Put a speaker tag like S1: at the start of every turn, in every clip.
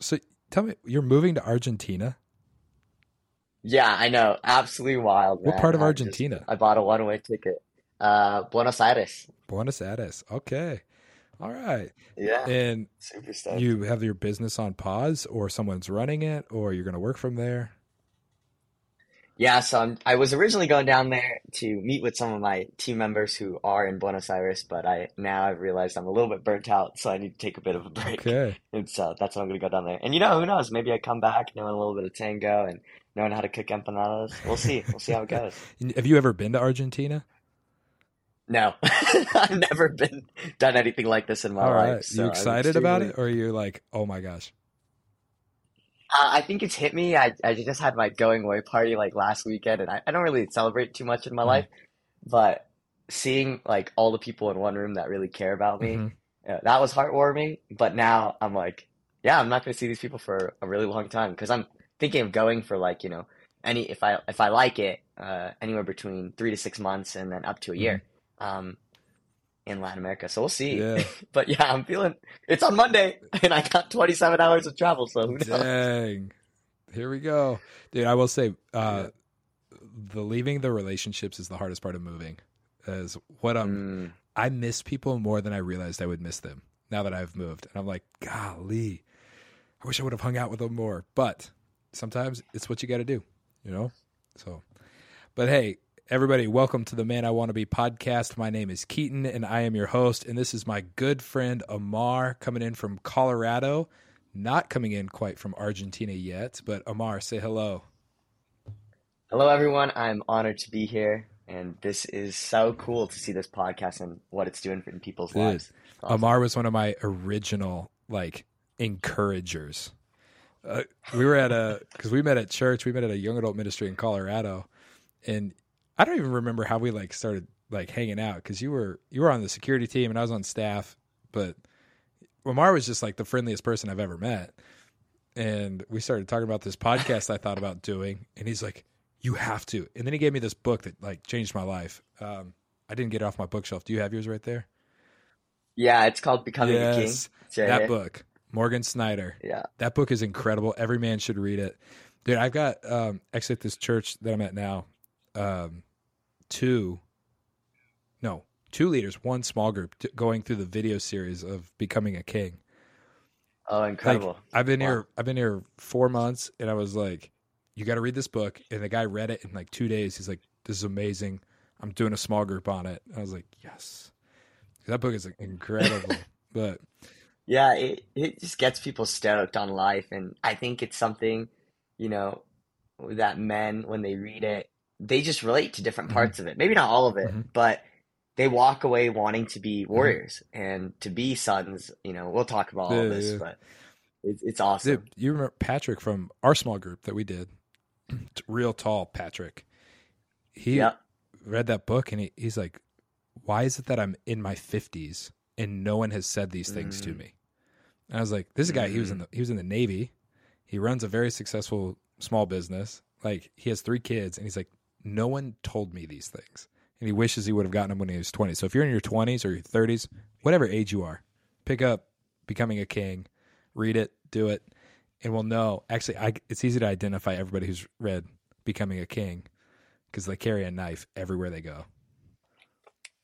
S1: So tell me, you're moving to Argentina?
S2: Yeah, I know. Absolutely wild,
S1: What part of
S2: I just
S1: Argentina?
S2: I bought a one-way ticket. Uh, Buenos Aires.
S1: Buenos Aires. Okay. All right.
S2: Yeah,
S1: And you have your business on pause, or someone's running it, or you're going to work from there?
S2: Yeah, so I'm, I was originally going down there to meet with some of my team members who are in Buenos Aires, but I now I've realized I'm a little bit burnt out, so I need to take a bit of a break.
S1: Okay.
S2: And so that's why I'm gonna go down there. And you know, who knows? Maybe I come back knowing a little bit of tango and knowing how to cook empanadas. We'll see. We'll see how it goes.
S1: Have you ever been to Argentina?
S2: No, I've never been done anything like this in my
S1: All
S2: life,
S1: right.
S2: so
S1: You excited about it, or are you like, oh my gosh?
S2: Uh, I think it's hit me. I I just had my going away party like last weekend, and I, I don't really celebrate too much in my
S1: Mhm.
S2: life, but seeing like all the people in one room that really care about me,
S1: Mhm.
S2: uh, that was heartwarming. But now I'm like, yeah, I'm not going to see these people for a really long time because I'm thinking of going for like, you know, any if I if I like it, uh, anywhere between three to six months and then up to a year, um, in Latin America. So we'll see.
S1: Yeah.
S2: But yeah, I'm feeling it's on Monday, and I got 27 hours of travel, so who knows?
S1: Dang. Here we go. Dude, I will say uh the leaving the relationships is the hardest part of moving. As what I'm
S2: Mm.
S1: I miss people more than I realized I would miss them now that I've moved. And I'm like, golly, I wish I would have hung out with them more. But sometimes it's what you got to do, you know? So, but hey, everybody, welcome to the Man I Want to Be podcast. My name is Keaton and I am your host. And this is my good friend Amar coming in from Colorado. Not coming in quite from Argentina yet, but Amar, say hello.
S2: Hello, everyone. I'm honored to be here, and this is so cool to see this podcast and what it's doing in people's lives. Awesome.
S1: Amar was one of my original like encouragers. Uh, we were at a because we met at church. We met at a young adult ministry in Colorado, and I don't even remember how we like started like hanging out because you were you were on the security team and I was on staff, but Amar was just like the friendliest person I've ever met. And we started talking about this podcast I thought about doing, and he's like, "You have to." And then he gave me this book that like changed my life. Um, I didn't get it off my bookshelf. Do you have yours right there?
S2: Yeah, it's called Becoming a King.
S1: Yes, that book, Morgan Snyder.
S2: Yeah.
S1: That book is incredible. Every man should read it. Dude, I've got um actually at this church that I'm at now, um two no, two leaders, one small group t- going through the video series of becoming a king.
S2: Oh, incredible.
S1: I've been
S2: Wow.
S1: here I've been here 4 months and I was like you got to read this book and the guy read it in like 2 days. He's like this is amazing. I'm doing a small group on it. I was like, "Yes." That book is incredible. but
S2: Yeah, it, it just gets people stoked on life. And I think it's something, you know, that men, when they read it, they just relate to different
S1: Mhm.
S2: parts of it. Maybe not all of it,
S1: Mhm.
S2: but they walk away wanting to be
S1: Mm-hmm.
S2: warriors and to be sons. You know, we'll talk about all this,
S1: yeah.
S2: but it's, it's awesome.
S1: Dude, you remember Patrick from our small group that we did? Real tall Patrick. He read that book and he, he's like, Why is it that I'm in my fifties and no one has said these things to
S2: Mm.
S1: me? And I was like, This is a guy, he was in the he was in the Navy. He runs a very successful small business. Like he has three kids and he's like, No one told me these things. And he wishes he would have gotten them when he was twenty. So if you're in your twenties or your thirties, whatever age you are, pick up Becoming a King, read it, do it, and we'll know. Actually, I, it's easy to identify everybody who's read Becoming a King because they carry a knife everywhere they go.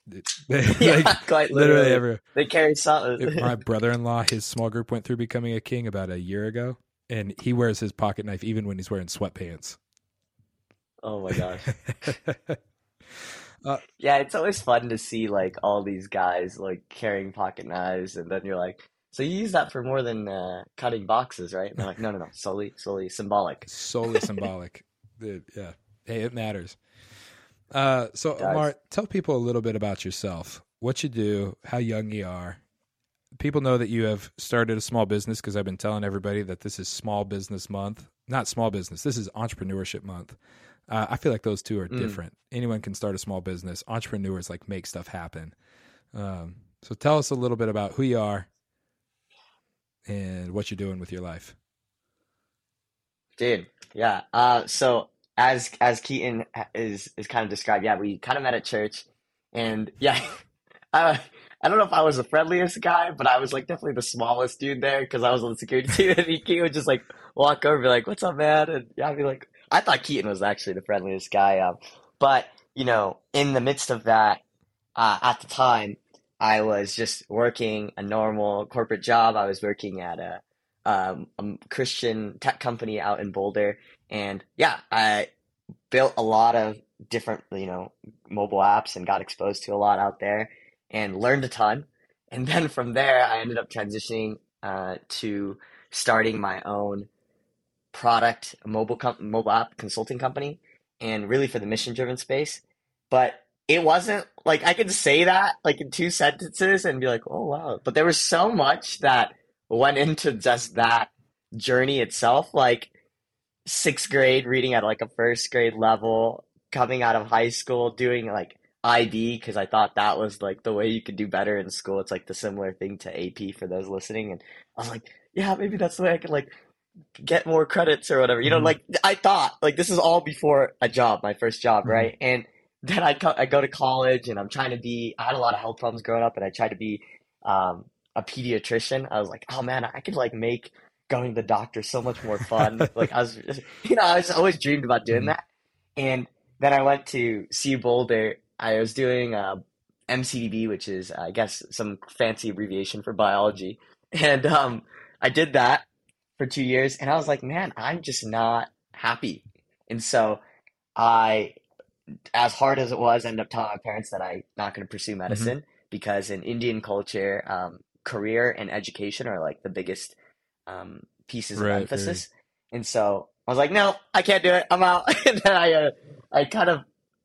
S2: Yeah,
S1: Like,
S2: quite
S1: literally
S2: literally.
S1: everywhere.
S2: They carry something.
S1: My brother-in-law, his small group went through Becoming a King about a year ago, and he wears his pocket knife even when he's wearing sweatpants.
S2: Oh my gosh. Yeah, it's always fun to see like all these guys like carrying pocket knives, and then you're like, so you use that for more than uh, cutting boxes, right? And they're like, no, no, no, solely, solely symbolic.
S1: solely symbolic. Dude, yeah. Hey, it matters. Uh, so,
S2: It.
S1: Amar, tell people a little bit about yourself. What you do, how young you are. People know that you have started a small business because I've been telling everybody that this is Small Business Month. Not small business. This is Entrepreneurship Month. Uh, I feel like those two are
S2: Mm.
S1: different. Anyone can start a small business. Entrepreneurs like make stuff happen. Um, so, tell us a little bit about who you are and what you're doing with your life.
S2: Dude, yeah. Uh, so as as Keaton is is kind of described, yeah, we kind of met at church, and yeah, I I don't know if I was the friendliest guy, but I was like definitely the smallest dude there because I was on the security team, and he, he would just like walk over, and be like, "What's up, man?" And yeah, I'd be like, I thought Keaton was actually the friendliest guy, um, but you know, in the midst of that, uh, at the time, I was just working a normal corporate job. I was working at a, um, a Christian tech company out in Boulder, and yeah, I built a lot of different, you know, mobile apps and got exposed to a lot out there and learned a ton. And then from there, I ended up transitioning uh, to starting my own product, mobile com- mobile app consulting company, and really for the mission driven space. But it wasn't like I could say that like in two sentences and be like, oh wow. But there was so much that went into just that journey itself. Like sixth grade, reading at like a first grade level, coming out of high school, doing like IB because I thought that was like the way you could do better in school. It's like the similar thing to AP for those listening. And I was like, yeah, maybe that's the way I could like get more credits or whatever. You know, mm-hmm. like I thought like this is all before a job, my first job, mm-hmm. right? And then I, co- I go to college and I'm trying to be, I had a lot of health problems growing up and I tried to be um, a pediatrician. I was like, oh man, I could like make going to the doctor so much more fun. like I was, you know, I was always dreamed about doing mm-hmm. that. And then I went to CU Boulder. I was doing uh, MCDB, which is, I guess, some fancy abbreviation for biology. And um, I did that for two years. And I was like, man, I'm just not happy. And so I as hard as it was, I ended up telling my parents that I'm not going to pursue mm-hmm. medicine mm-hmm. because in Indian culture, um, career and education are like the biggest um, pieces right, of emphasis. Right. And so I was like, no, I can't do it. I'm out. and then I, uh, I kind of,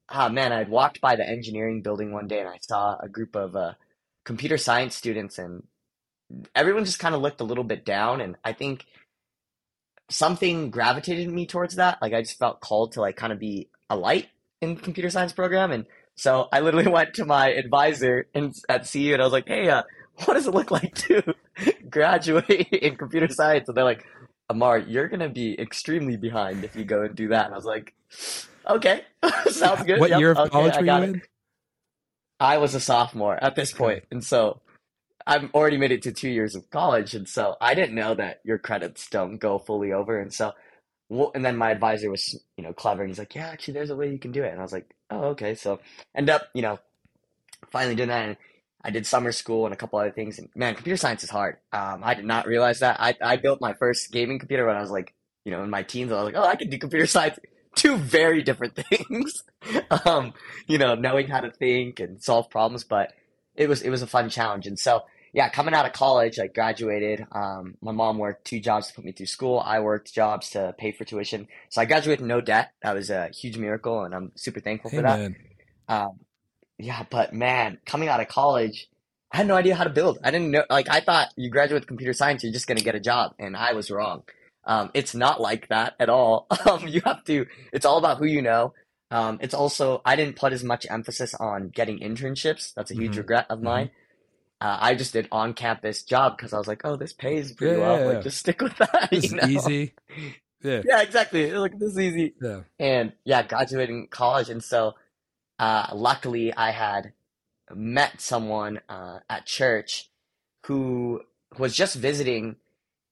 S2: oh man, I'd walked by the engineering building one day and I saw a group of uh, computer science students and everyone just kind of looked a little bit down. And I think something gravitated me towards that. Like I just felt called to like kind of be a light in computer science program. And so I literally went to my advisor in, at CU and I was like, hey, uh, what does it look like to graduate in computer science? And they're like, Amar, you're going to be extremely behind if you go and do that. And I was like, okay, sounds good.
S1: What yep, year of okay, college were you in?
S2: I was a sophomore at this point, And so I've already made it to two years of college. And so I didn't know that your credits don't go fully over. And so and then my advisor was, you know, clever. And he's like, yeah, actually, there's a way you can do it. And I was like, oh, okay. So end up, you know, finally doing that. And I did summer school and a couple other things. And man, computer science is hard. Um, I did not realize that. I, I built my first gaming computer when I was like, you know, in my teens. I was like, oh, I can do computer science. Two very different things. um, you know, knowing how to think and solve problems, but it was it was a fun challenge. And so yeah, coming out of college, I graduated. Um, my mom worked two jobs to put me through school. I worked jobs to pay for tuition. So I graduated no debt. That was a huge miracle, and I'm super thankful for that. Um, yeah, but man, coming out of college, I had no idea how to build. I didn't know. Like I thought, you graduate with computer science, you're just gonna get a job, and I was wrong. Um, it's not like that at all. Um, you have to. It's all about who you know. Um, it's also I didn't put as much emphasis on getting internships. That's a huge mm-hmm. regret of mine. Mm-hmm uh, I just did on campus job because I was like, oh, this pays pretty yeah, well. Yeah, like, yeah. just stick with that.
S1: It's easy.
S2: Yeah. Yeah, exactly. Like this is easy.
S1: Yeah.
S2: And yeah, graduating college, and so uh, luckily I had met someone uh, at church who was just visiting,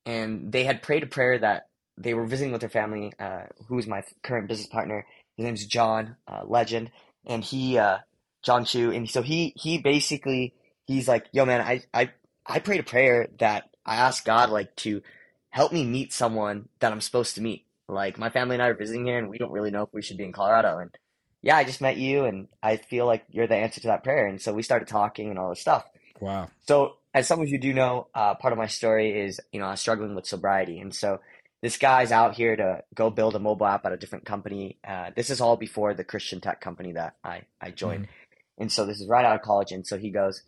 S2: and they had prayed a prayer that they were visiting with their family. Uh, who is my current business partner? His name's John uh, Legend, and he uh, John Chu, and so he he basically he's like, yo, man, I, I, I prayed a prayer that I asked God, like, to help me meet someone that I'm supposed to meet. Like, my family and I are visiting here, and we don't really know if we should be in Colorado. And yeah, I just met you, and I feel like you're the answer to that prayer. And so we started talking and all this stuff.
S1: Wow.
S2: So, as some of you do know, uh, part of my story is, you know, I was struggling with sobriety. And so this guy's out here to go build a mobile app at a different company. Uh, this is all before the Christian tech company that I, I joined. Mm-hmm. And so this is right out of college. And so he goes,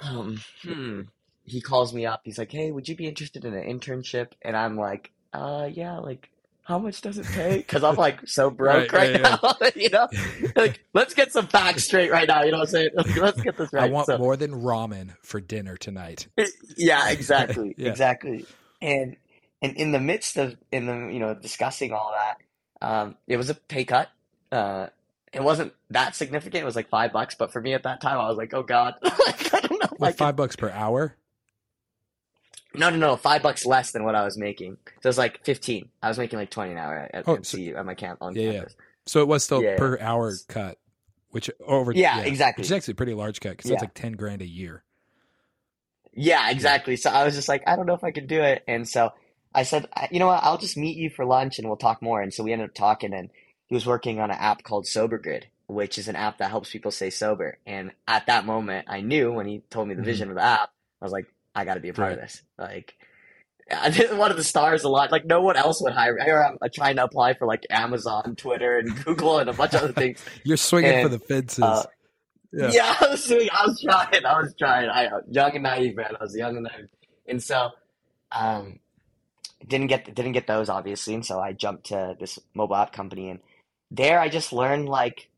S2: um, hmm. He calls me up. He's like, "Hey, would you be interested in an internship?" And I'm like, "Uh, yeah. Like, how much does it pay?" Because I'm like so broke right, right yeah, now. you know, like let's get some facts straight right now. You know what I'm saying? Like, let's get this right.
S1: I want so, more than ramen for dinner tonight.
S2: Yeah, exactly, yeah. exactly. And and in the midst of in the you know discussing all that, um, it was a pay cut. Uh, it wasn't that significant. It was like five bucks, but for me at that time, I was like, oh god, I don't know. Like,
S1: five bucks per hour?
S2: no, no, no, five bucks less than what I was making. So it was like fifteen. I was making like twenty an hour at,
S1: Oh,
S2: at,
S1: so-
S2: at my camp on
S1: Yeah, yeah. So it was still
S2: Yeah.
S1: per hour cut, which over
S2: Yeah, exactly.
S1: Which is actually a pretty large cut because that's like ten grand a year.
S2: Yeah, exactly. So I was just like, I don't know if I could do it. And so I said, you know what? I'll just meet you for lunch and we'll talk more. And so we ended up talking and he was working on an app called Sober Grid, which is an app that helps people stay sober. And at that moment, I knew when he told me the
S1: Mhm.
S2: vision of the app, I was like, I got to be a part of this. Like, I did one of the stars a lot. Like, no one else would hire. Here I'm trying to apply for like Amazon, Twitter, and Google, and a bunch of other things.
S1: You're swinging for the fences.
S2: uh,
S1: yeah.
S2: Yeah, I was doing. I was trying. I was trying. I young and naive, man. I was young and naive, and so um, didn't get didn't get those obviously, and so I jumped to this mobile app company, and there I just learned like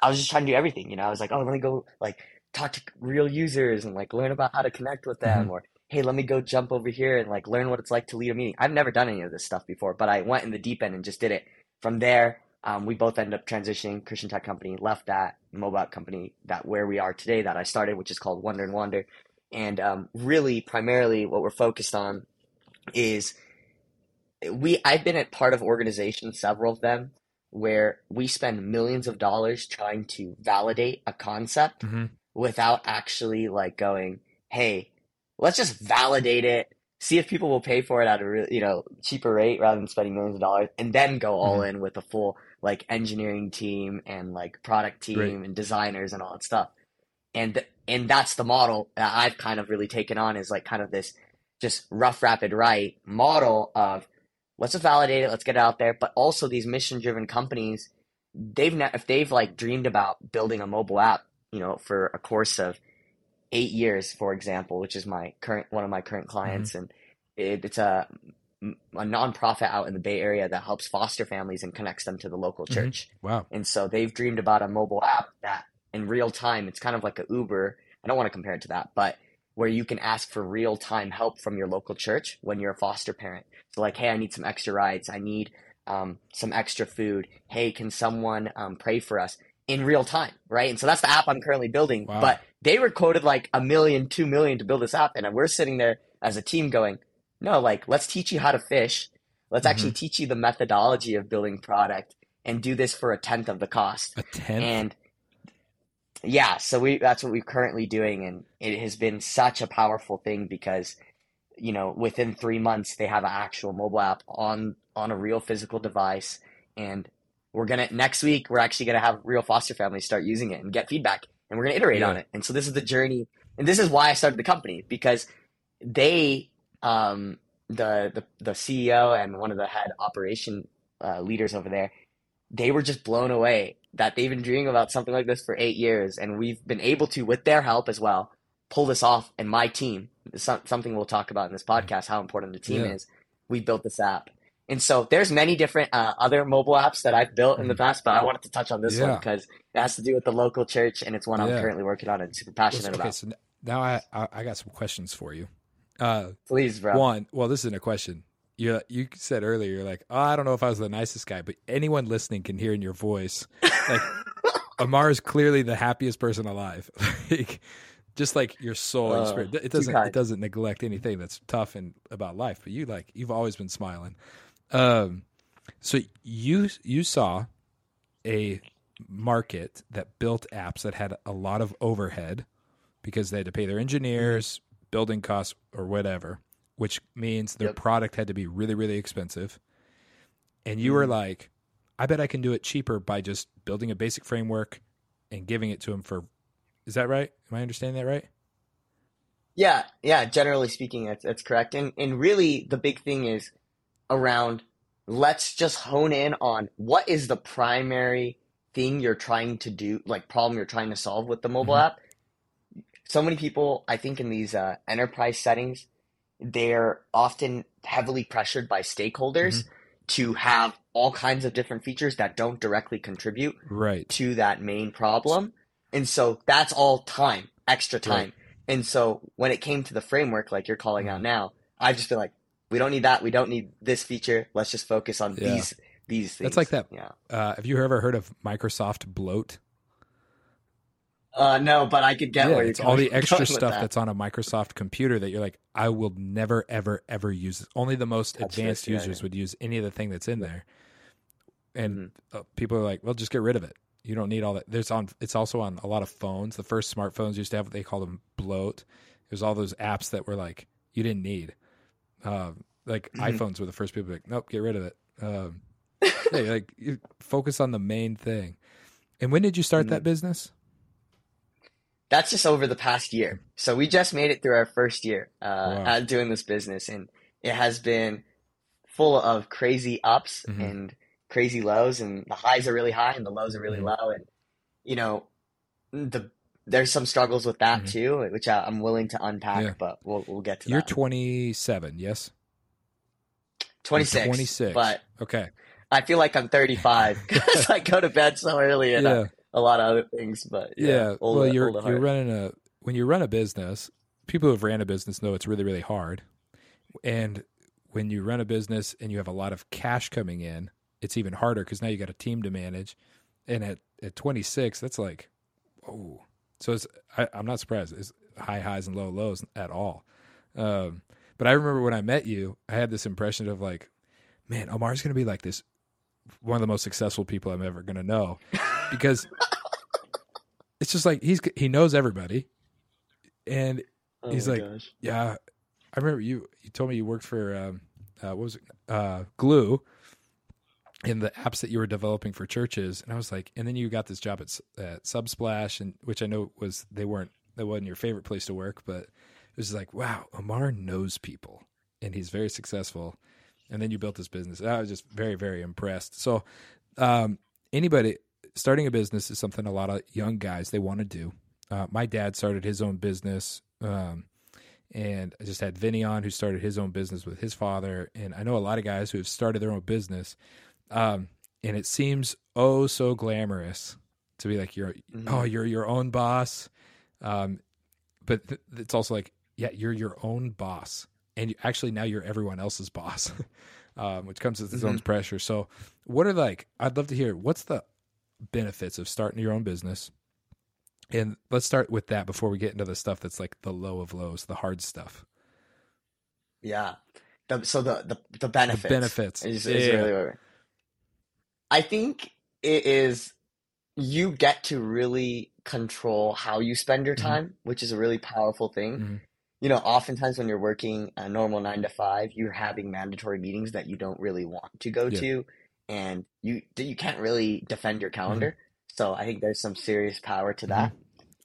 S2: I was just trying to do everything. You know, I was like, oh, let me go like talk to real users and like learn about how to connect with them, or hey, let me go jump over here and like learn what it's like to lead a meeting. I've never done any of this stuff before, but I went in the deep end and just did it. From there, um, we both ended up transitioning. Christian tech company left that mobile app company that where we are today that I started, which is called Wonder and Wander. And um, really, primarily, what we're focused on is we. I've been at part of organizations, several of them, where we spend millions of dollars trying to validate a concept
S1: hmm
S2: without actually like going, hey, let's just validate it, see if people will pay for it at a real, you know, cheaper rate rather than spending millions of dollars, and then go all
S1: Mhm.
S2: in with a full like engineering team and like product team and designers and all that stuff. And and that's the model that I've kind of really taken on is like kind of this just rough rapid right model of let's just validate it, let's get it out there, but also these mission driven companies they've if they've like dreamed about building a mobile app, you know, for a course of eight years, for example, which is my current one of my current clients, and it, it's a a nonprofit out in the Bay Area that helps foster families and connects them to the local
S1: Mhm.
S2: church.
S1: Wow.
S2: And so they've dreamed about a mobile app that in real time, it's kind of like a Uber. I don't want to compare it to that, but where you can ask for real time help from your local church when you're a foster parent. So like, hey, I need some extra rides. I need um, some extra food. Hey, can someone um, pray for us in real time, right? And so that's the app I'm currently building.
S1: Wow.
S2: But they were quoted like a million, two million to build this app, and we're sitting there as a team going, no, like let's teach you how to fish. Let's
S1: Mhm.
S2: actually teach you the methodology of building product and do this for a tenth of the cost.
S1: A tenth.
S2: And yeah, so we that's what we're currently doing, and it has been such a powerful thing because you know within three months they have an actual mobile app on on a real physical device, and we're gonna next week we're actually gonna have real foster families start using it and get feedback, and we're gonna iterate on it. And so this is the journey, and this is why I started the company because they um the the the CEO and one of the head operation uh, leaders over there they were just blown away that they've been dreaming about something like this for eight years, and we've been able to, with their help as well, pull this off. And my team, something we'll talk about in this podcast, how important the team
S1: Yeah.
S2: is. We built this app, and so there's many different uh, other mobile apps that I've built in the past, but I wanted to touch on this one because it has to do with the local church, and it's one I'm currently working on and super passionate
S1: okay,
S2: about.
S1: so now I, I I got some questions for you. Uh,
S2: Please, bro.
S1: one, well, this isn't a question. You you said earlier, you're like, oh, I don't know if I was the nicest guy, but anyone listening can hear in your voice, like Amar is clearly the happiest person alive. like, just like your soul,
S2: Uh,
S1: spirit. It doesn't it doesn't neglect anything that's tough and about life. But you like you've always been smiling. Um, so you you saw a market that built apps that had a lot of overhead because they had to pay their engineers, building costs, or whatever, which means their
S2: Yep.
S1: product had to be really, really expensive. And you were
S2: Mhm.
S1: like, I bet I can do it cheaper by just building a basic framework and giving it to them for. Is that right? Am I understanding that right?
S2: Yeah, yeah, generally speaking, that's, that's correct. And, and really, the big thing is around let's just hone in on what is the primary thing you're trying to do, like problem you're trying to solve with the mobile
S1: Mhm.
S2: app. So many people, I think, in these uh, enterprise settings, they're often heavily pressured by stakeholders to have all kinds of different features that don't directly contribute
S1: Right.
S2: to that main problem. And so that's all time, extra time.
S1: Right.
S2: And so when it came to the framework, like you're calling out
S1: Mhm.
S2: now, I've just been like, we don't need that. We don't need this feature. Let's just focus on
S1: Yeah.
S2: these these things.
S1: That's like that.
S2: Yeah.
S1: Uh, have you ever heard of Microsoft Bloat?
S2: Uh, no, but I could get
S1: yeah, it's all the extra stuff
S2: that.
S1: that's on a Microsoft computer that you're like, I will never, ever, ever use. This. Only the most
S2: That's
S1: advanced
S2: yeah,
S1: users
S2: yeah.
S1: would use any of the thing that's in there. And
S2: Mm-hmm.
S1: uh, people are like, well, just get rid of it. You don't need all that. There's on. It's also on a lot of phones. The first smartphones used to have what they call them bloat. There's all those apps that were like you didn't need. Um, like
S2: Mhm.
S1: iPhones were the first people like, nope, get rid of it. Um, hey, like you focus on the main thing. And when did you start
S2: Mhm.
S1: that business?
S2: That's just over the past year. So we just made it through our first year uh,
S1: Wow.
S2: at doing this business, and it has been full of crazy ups
S1: Mhm.
S2: and crazy lows, and the highs are really high and the lows are really
S1: Mhm.
S2: low, and you know, the there's some struggles with that
S1: Mhm.
S2: too, which I, I'm willing to unpack,
S1: Yeah.
S2: but we'll we'll get to that.
S1: You're
S2: that.
S1: 27, yes?
S2: 26,
S1: 26.
S2: but
S1: Okay.
S2: I feel like I'm 35 because I go to bed so early and
S1: Yeah.
S2: A lot of other things. But
S1: Yeah.
S2: yeah, old-
S1: well, you're you're
S2: heart.
S1: running a when you run a business, people who have ran a business know it's really really hard. And when you run a business and you have a lot of cash coming in, it's even harder because now you got a team to manage. And at at 26, that's like, oh, so it's I, I'm not surprised. It's high highs and low lows at all. Um, but I remember when I met you, I had this impression of like, man, Amar's going to be like this, one of the most successful people I'm ever going to know, because it's just like he's he knows everybody, and
S2: Oh
S1: he's like,
S2: gosh.
S1: yeah, I remember you. You told me you worked for um, uh, what was it? Uh, Gloo in the apps that you were developing for churches, and I was like, and then you got this job at, at Subsplash, and which I know was they weren't that wasn't your favorite place to work, but it was like, wow, Amar knows people, and he's very successful. And then you built this business. And I was just very, very impressed. So, um, anybody starting a business is something a lot of young guys they want to do. Uh, my dad started his own business. Um, and I just had Vinny on who started his own business with his father. And I know a lot of guys who have started their own business. Um, and it seems oh so glamorous to be like you're
S2: Mhm.
S1: oh you're your own boss. Um, but th- it's also like yeah you're your own boss, and you, actually now you're everyone else's boss, um, which comes with its own pressure. So what are like I'd love to hear what's the benefits of starting your own business. And let's start with that before we get into the stuff that's like the low of lows, the hard stuff.
S2: Yeah. The, so the, the the benefits.
S1: The benefits.
S2: is, is
S1: Yeah.
S2: really I think it is you get to really control how you spend your
S1: Mhm.
S2: time, which is a really powerful thing.
S1: Mhm.
S2: You know, oftentimes when you're working a normal nine to five, you're having mandatory meetings that you don't really want to go
S1: Yeah.
S2: to, and you you can't really defend your calendar. So I think there's some serious power to that.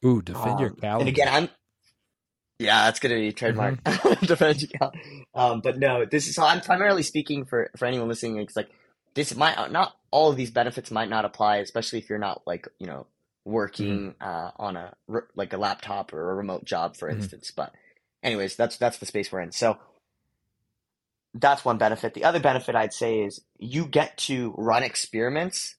S1: Ooh, defend your
S2: Um,
S1: calendar.
S2: And again, I'm yeah, that's gonna be trademark. Defend your cal- Um, but no, this is so I'm primarily speaking for for anyone listening. It's like this might not all of these benefits might not apply, especially if you're not like you know working uh, on a like a laptop or a remote job, for
S1: Mhm.
S2: instance. But anyways, that's that's the space we're in. So that's one benefit. The other benefit I'd say is you get to run experiments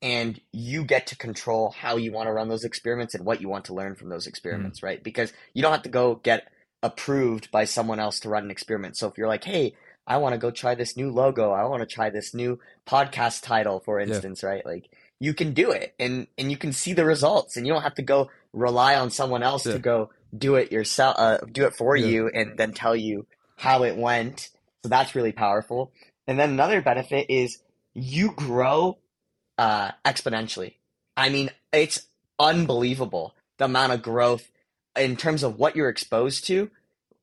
S2: and you get to control how you want to run those experiments and what you want to learn from those experiments, right? Because you don't have to go get approved by someone else to run an experiment. So if you're like, hey, I want to go try this new logo, I want to try this new podcast title, for instance, right? Like you can do it and and you can see the results and you don't have to go rely on someone else
S1: Yeah.
S2: to go do it yourself, uh, do it for
S1: Yeah.
S2: you and then tell you how it went. So that's really powerful. And then another benefit is you grow uh, exponentially. I mean, it's unbelievable the amount of growth in terms of what you're exposed to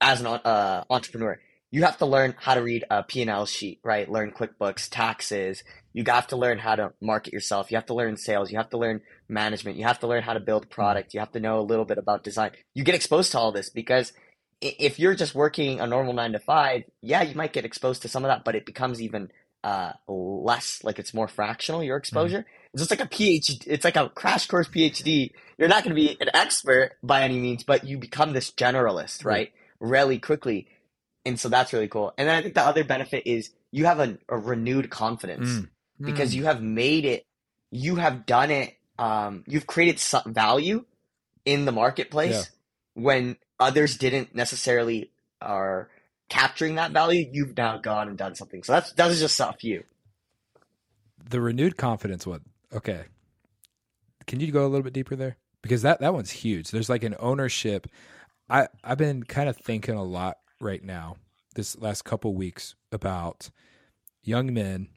S2: as an uh, entrepreneur. You have to learn how to read a P&L sheet, right? Learn QuickBooks, taxes. You have to learn how to market yourself. You have to learn sales. You have to learn management. You have to learn how to build product. You have to know a little bit about design. You get exposed to all this because if you're just working a normal nine to five, yeah, you might get exposed to some of that, but it becomes even uh, less like it's more fractional your exposure. It's just like a PhD. It's like a crash course PhD. You're not going to be an expert by any means, but you become this generalist, right? Really quickly, and so that's really cool. And then I think the other benefit is you have a, a renewed confidence
S1: Mm.
S2: because
S1: Mm.
S2: you have made it, you have done it, um, you've created some value in the marketplace when others didn't necessarily are capturing that value. You've now gone and done something. So that's that was just a few.
S1: the renewed confidence one. Okay. Can you go a little bit deeper there? Because that that one's huge. There's like an ownership. I I've been kind of thinking a lot right now this last couple weeks about young men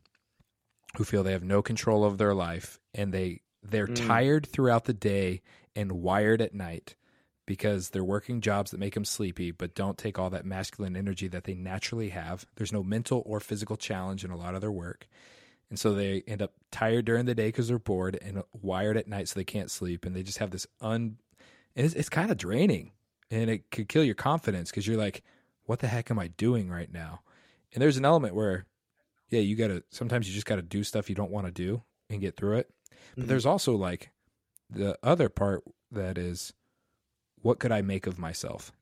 S1: who feel they have no control of their life and they they're
S2: Mm.
S1: tired throughout the day and wired at night because they're working jobs that make them sleepy but don't take all that masculine energy that they naturally have. There's no mental or physical challenge in a lot of their work. And so they end up tired during the day because they're bored and wired at night so they can't sleep. And they just have this un. It's, it's kind of draining and it could kill your confidence because you're like, what the heck am I doing right now? And there's an element where, yeah, you got to, sometimes you just got to do stuff you don't want to do and get through it. But
S2: Mhm.
S1: there's also like the other part that is, what could I make of myself?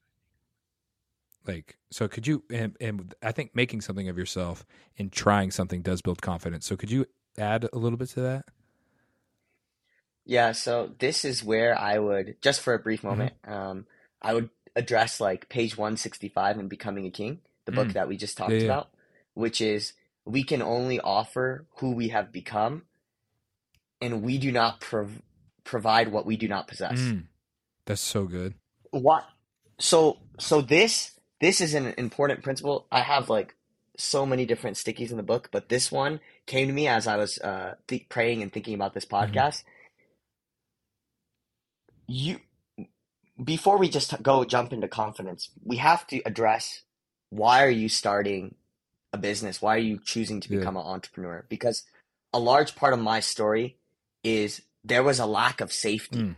S1: Like, so could you, and, and I think making something of yourself and trying something does build confidence. So could you add a little bit to that?
S2: Yeah, so this is where I would, just for a brief
S1: Mm-hmm.
S2: moment, um, I would address like page 165 in Becoming a King, the book
S1: Mm.
S2: that we just talked
S1: Yeah, yeah.
S2: about, which is we can only offer who we have become, and we do not prov provide what we do not possess.
S1: Mm. That's so good.
S2: What? So, so this this is an important principle. I have like so many different stickies in the book, but this one came to me as I was uh, th- praying and thinking about this
S1: Mhm.
S2: podcast. You, before we just go jump into confidence, we have to address why are you starting a business? Why are you choosing to
S1: Yeah.
S2: become an entrepreneur? Because a large part of my story is there was a lack of safety
S1: Mm.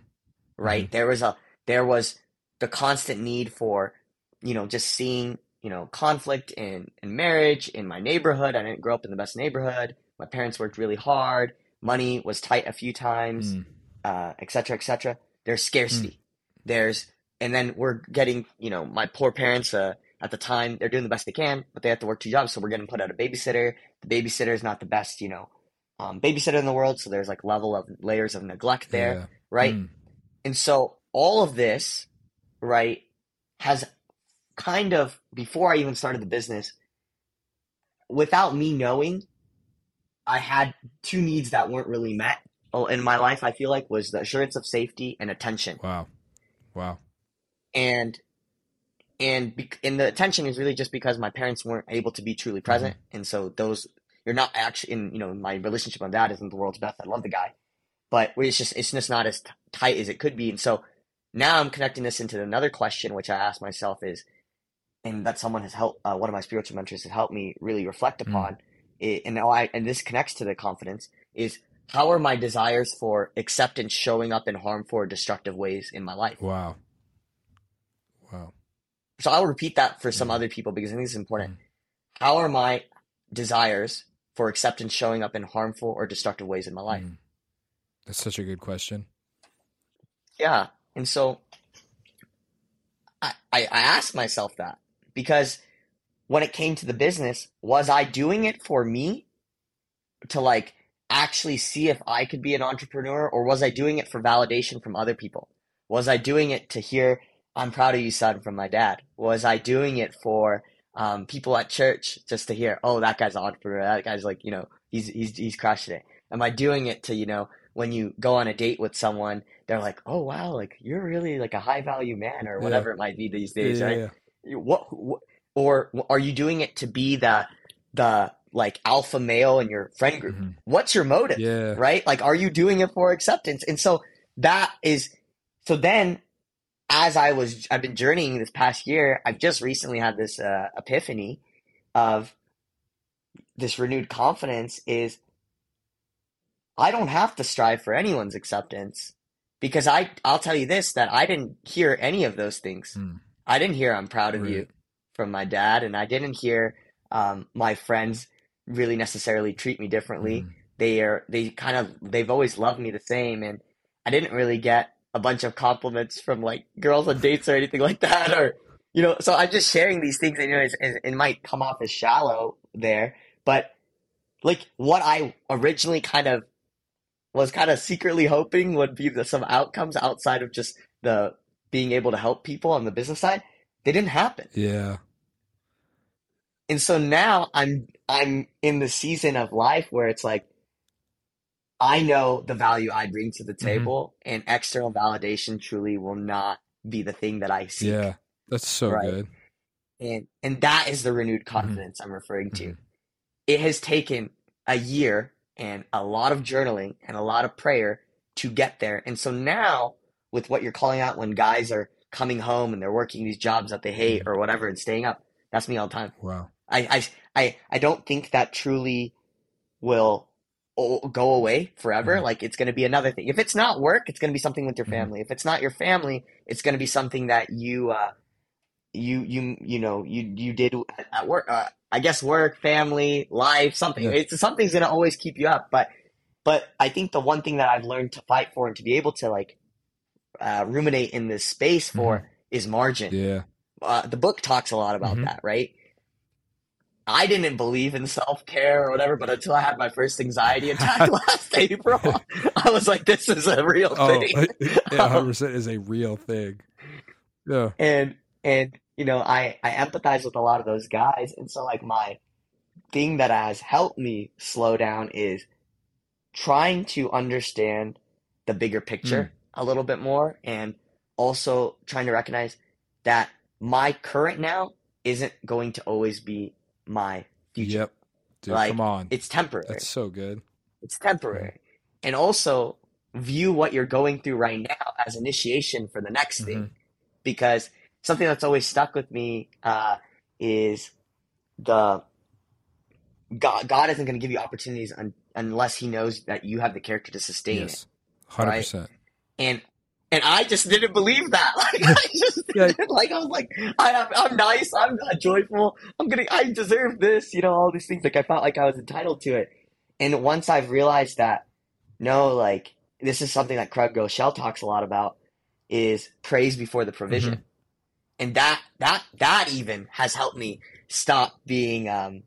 S2: Right? There was a there was the constant need for, you know, just seeing, you know, conflict in in marriage in my neighborhood. I didn't grow up in the best neighborhood. My parents worked really hard. Money was tight a few times,
S1: Mm.
S2: uh, et cetera, et cetera. There's scarcity. There's and then we're getting, you know, my poor parents uh, at the time they're doing the best they can, but they have to work two jobs, so we're getting put out a babysitter. The babysitter is not the best, you know, um, babysitter in the world, so there's like level of layers of neglect there,
S1: Yeah.
S2: right?
S1: Mm.
S2: And so all of this, right, has kind of, before I even started the business, without me knowing, I had two needs that weren't really met Oh, in my life, I feel like was the assurance of safety and attention.
S1: Wow. Wow.
S2: And and be, and the attention is really just because my parents weren't able to be truly mm-hmm. present, and so those you're not actually in you know my relationship with dad isn't the world's best. I love the guy, but it's just it's just not as t- tight as it could be. And so now I'm connecting this into another question, which I ask myself is, and that someone has helped uh, one of my spiritual mentors has helped me really reflect
S1: Mm.
S2: upon. It, and now I and this connects to the confidence is how are my desires for acceptance showing up in harmful or destructive ways in my life?
S1: Wow. Wow.
S2: So I'll repeat that for some
S1: Mhm.
S2: other people because I think it's important. How are my desires for acceptance showing up in harmful or destructive ways in my life?
S1: That's such a good question.
S2: Yeah. And so I, I, I asked myself that because when it came to the business, was I doing it for me to like actually see if I could be an entrepreneur or was I doing it for validation from other people? Was I doing it to hear, I'm proud of you, son, from my dad? Was I doing it for um, people at church just to hear, oh, that guy's an entrepreneur. That guy's like, you know, he's, he's, he's crushing it. Am I doing it to, you know, when you go on a date with someone, they're like, oh, wow, like you're really like a high value man or
S1: Yeah.
S2: whatever it might be these days,
S1: yeah,
S2: right?
S1: yeah.
S2: What, what or are you doing it to be the the like alpha male in your friend group
S1: Mhm.
S2: what's your motive
S1: Yeah.
S2: right like are you doing it for acceptance and so that is so then as i was i've been journeying this past year i've just recently had this uh, epiphany of this renewed confidence is i don't have to strive for anyone's acceptance because i i'll tell you this that i didn't hear any of those things
S1: Mm.
S2: i didn't hear i'm proud of you from my dad, and I didn't hear um, my friends really necessarily treat me differently.
S1: Mm.
S2: They are they kind of they've always loved me the same, and I didn't really get a bunch of compliments from like girls on dates or anything like that, or you know. So I'm just sharing these things, anyways and you know, it it might come off as shallow there, but like what I originally kind of was kind of secretly hoping would be the, some outcomes outside of just the being able to help people on the business side, they didn't happen.
S1: Yeah.
S2: And so now I'm I'm in the season of life where it's like I know the value I bring to the
S1: Mm-hmm.
S2: table, and external validation truly will not be the thing that I seek.
S1: Yeah, that's so
S2: Right.
S1: good.
S2: And and that is the renewed
S1: Mm-hmm.
S2: confidence I'm referring to.
S1: Mhm.
S2: It has taken a year and a lot of journaling and a lot of prayer to get there. And so now, with what you're calling out when guys are coming home and they're working these jobs that they hate
S1: Mm-hmm.
S2: or whatever and staying up, that's me all the time.
S1: Wow.
S2: I I I, I don't think that truly will go away forever.
S1: Mhm.
S2: Like it's going to be another thing. If it's not work, it's going to be something with your
S1: Mhm.
S2: family. If it's not your family, it's going to be something that you uh you you you know you you did at work. Uh, I guess work, family, life, something.
S1: Yeah.
S2: It's something's going to always keep you up. But but I think the one thing that I've learned to fight for and to be able to like uh, ruminate in this space for is margin
S1: Yeah.
S2: uh, the book talks a lot about
S1: Mhm.
S2: that, right? I didn't believe in self care or whatever, but until I had my first anxiety attack last April, I was like, "This is a real
S1: Oh,
S2: thing."
S1: yeah, 100% is a real thing. Yeah.
S2: and and you know, I I empathize with a lot of those guys, and so like my thing that has helped me slow down is trying to understand the bigger picture a little bit more, and also trying to recognize that my current now isn't going to always be my future.
S1: Yep. Dude,
S2: Like,
S1: come on.
S2: It's temporary.
S1: That's so good.
S2: It's temporary. And also view what you're going through right now as initiation for the next thing.
S1: Mhm.
S2: Because something that's always stuck with me uh, is the God, God isn't going to give you opportunities un, unless He knows that you have the character to sustain it.
S1: Yes. 100%.
S2: And and I just didn't believe that. Like I just
S1: Yeah.
S2: like I was like I am I'm nice. I'm not joyful. I'm gonna I deserve this. You know all these things. Like I felt like I was entitled to it. And once I've realized that, no, like this is something that Craig Groeschel talks a lot about is praise before the provision.
S1: Mm-hmm.
S2: And that that that even has helped me stop being um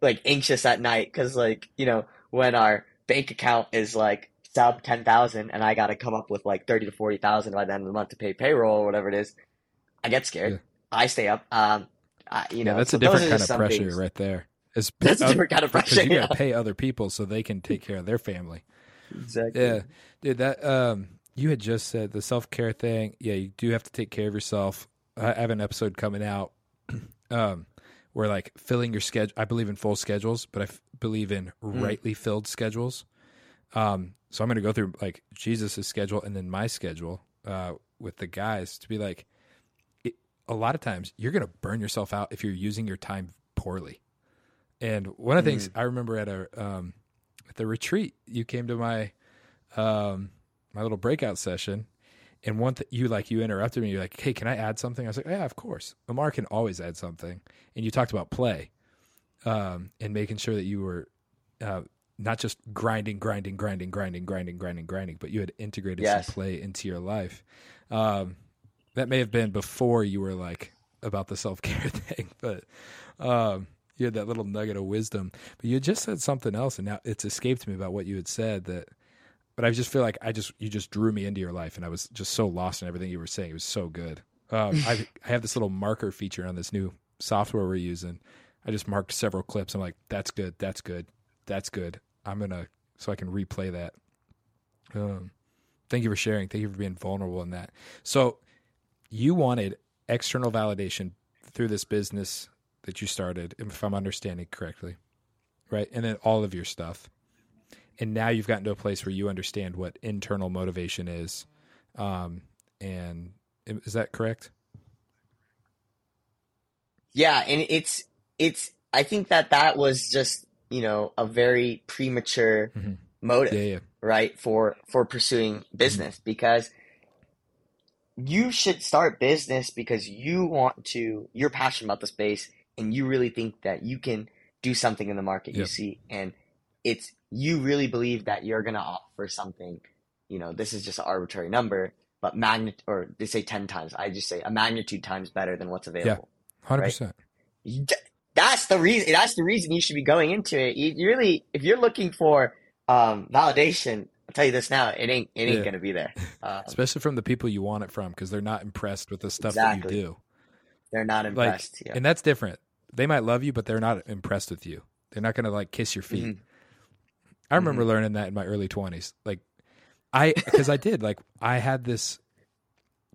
S2: like anxious at night because like you know when our bank account is like sub 10,000 and I got to come up with like 30 to 40,000 by the end of the month to pay payroll or whatever it is, I get scared.
S1: Yeah.
S2: I stay up. Um, I, you know,
S1: yeah, that's
S2: so
S1: a different kind of pressure
S2: things.
S1: right there. It's,
S2: That's a different kind of
S1: because
S2: pressure.
S1: you
S2: Yeah.
S1: got to pay other people so they can take care of their family.
S2: Exactly.
S1: Yeah, dude. That um, you had just said the self care thing. Yeah, you do have to take care of yourself. I have an episode coming out, um, where like filling your schedule. I believe in full schedules, but I f- believe in
S2: Mm.
S1: rightly filled schedules. Um, so I'm going to go through like Jesus's schedule and then my schedule uh, with the guys to be like, it, a lot of times you're going to burn yourself out if you're using your time poorly. And one of the things I remember at a um, at the retreat, you came to my um, my little breakout session, and one th- you like you interrupted me. You're like, "Hey, can I add something?" I was like, "Yeah, of course." Amar can always add something, and you talked about play, um, and making sure that you were uh, not just grinding, grinding, grinding, grinding, grinding, grinding, grinding, but you had integrated
S2: Yes.
S1: some play into your life. Um, that may have been before you were like about the self care thing, but um, you had that little nugget of wisdom. But you just said something else, and now it's escaped me about what you had said. That, but I just feel like I just you just drew me into your life, and I was just so lost in everything you were saying. It was so good. Um, I I have this little marker feature on this new software we're using. I just marked several clips. I'm like, that's good, that's good, that's good. I'm gonna so I can replay that. Um, thank you for sharing. Thank you for being vulnerable in that. So, you wanted external validation through this business that you started, if I'm understanding correctly, right? And then all of your stuff. And now you've gotten to a place where you understand what internal motivation is. Um, and is that correct?
S2: Yeah, and it's it's. I think that that was just you know a very premature
S1: Mhm.
S2: motive,
S1: Yeah, yeah.
S2: right? For for pursuing business because you should start business because you want to. You're passionate about the space, and you really think that you can do something in the market you see, and it's you really believe that you're gonna offer something. You know, this is just an arbitrary number, but magnet or they say ten times. I just say a magnitude times better than what's available.
S1: Yeah, Hundred percent.
S2: You d- that's the reason that's the reason you should be going into it you really if you're looking for um validation i'll tell you this now it ain't it ain't
S1: Yeah.
S2: gonna be there um,
S1: Especially from the people you want it from, because they're not impressed with the stuff
S2: Exactly.
S1: that you do.
S2: they're not
S1: Like,
S2: impressed yeah
S1: and that's different. They might love you, but they're not impressed with you. They're not going to like kiss your feet.
S2: Mhm.
S1: I remember
S2: Mhm.
S1: learning that in my early 20s. Like I cuz I did like I had this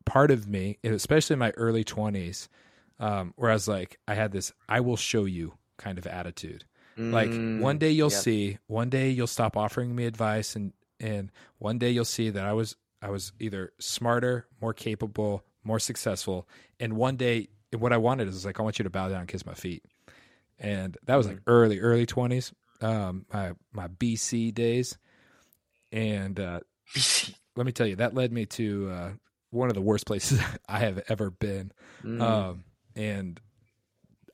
S1: part of me, especially in my early 20s, um where I was like I had this I will show you kind of attitude. Like
S2: Mm,
S1: one day you'll
S2: yep.
S1: see, one day you'll stop offering me advice and and one day you'll see that I was I was either smarter, more capable, more successful, and one day what I wanted is like I want you to bow down and kiss my feet. And that was like early early 20s, um my my VC days. And uh let me tell you that led me to uh one of the worst places I have ever been.
S2: Mm.
S1: Um, and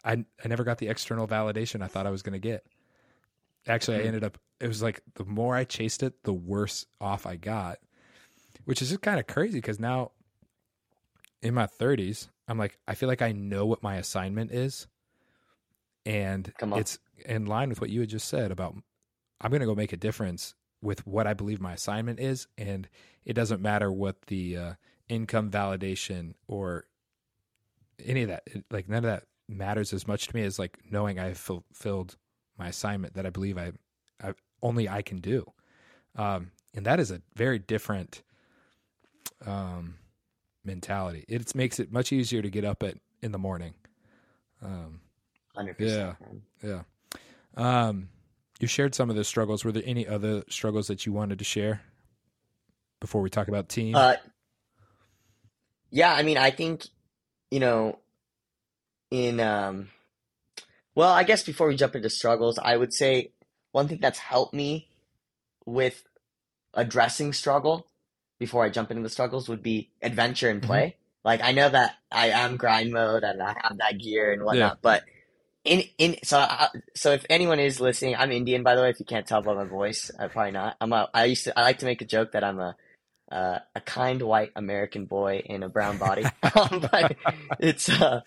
S1: I I never got the external validation I thought I was going to get. Actually, I
S2: Hmm.
S1: ended up. It was like the more I chased it, the worse off I got, which is just kind of crazy because now, in my thirties, I'm like I feel like I know what my assignment is, and it's in line with what you had just said about I'm going to go make a difference with what I believe my assignment is, and it doesn't matter what the uh, income validation or any of that. It, like none of that matters as much to me as like knowing I've fulfilled my assignment that I believe I, I only I can do, um, and that is a very different um, mentality. It makes it much easier to get up at in the morning. Um,
S2: 100%.
S1: Yeah.
S2: man.
S1: yeah. Um, you shared some of the struggles. Were there any other struggles that you wanted to share before we talk about team?
S2: Uh, yeah, I mean, I think, you know, in um, well, I guess before we jump into struggles, I would say one thing that's helped me with addressing struggle before I jump into the struggles would be adventure and play. Like I know that I am grind mode and I have that gear and whatnot, but in in so I, so if anyone is listening, I'm Indian by the way. If you can't tell by my voice, I probably not. I'm a. I used to. I like to make a joke that I'm a uh, a kind white American boy in a brown body. um, but it's uh,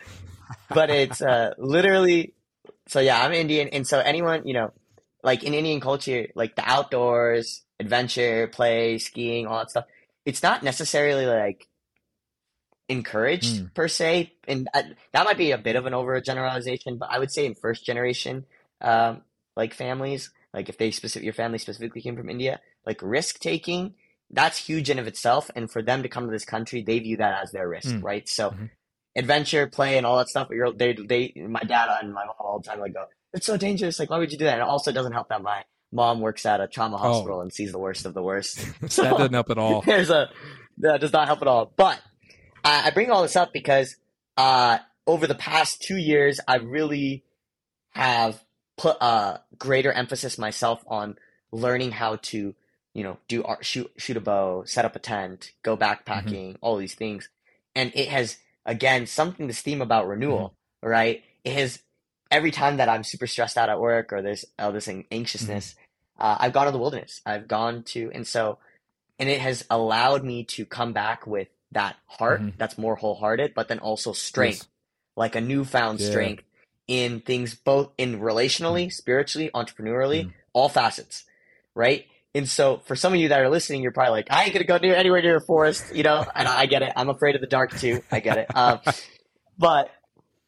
S2: but it's uh, literally. So yeah, I'm Indian, and so anyone you know, like in Indian culture, like the outdoors, adventure, play, skiing, all that stuff. It's not necessarily like encouraged
S1: Mm.
S2: per se, and uh, that might be a bit of an overgeneralization, but I would say in first generation, um, like families, like if they specific your family specifically came from India, like risk taking, that's huge in of itself, and for them to come to this country, they view that as their risk,
S1: Mm.
S2: right? So
S1: Mhm.
S2: adventure, play, and all that stuff. You're, they, they, my dad and my mom all the time like go, it's so dangerous. Like, why would you do that? And it also doesn't help that my mom works at a trauma hospital and sees the worst of the worst.
S1: that doesn't help at all.
S2: There's a that does not help at all. But I, I bring all this up because uh, over the past two years, I really have put a greater emphasis myself on learning how to, you know, do art, shoot shoot a bow, set up a tent, go backpacking, all these things, and it has again something this theme about renewal, right? It has every time that I'm super stressed out at work or there's all this an- anxiousness, uh, I've gone to the wilderness. I've gone to, and so, and it has allowed me to come back with that heart
S1: Mhm.
S2: that's more wholehearted, but then also strength,
S1: Yes.
S2: like a newfound
S1: Yeah.
S2: strength in things both in relationally, spiritually, entrepreneurially,
S1: Mhm.
S2: all facets, right? And so, for some of you that are listening, you're probably like, I ain't gonna go near anywhere near a forest, you know. And I get it. I'm afraid of the dark too. I get it. Um, but,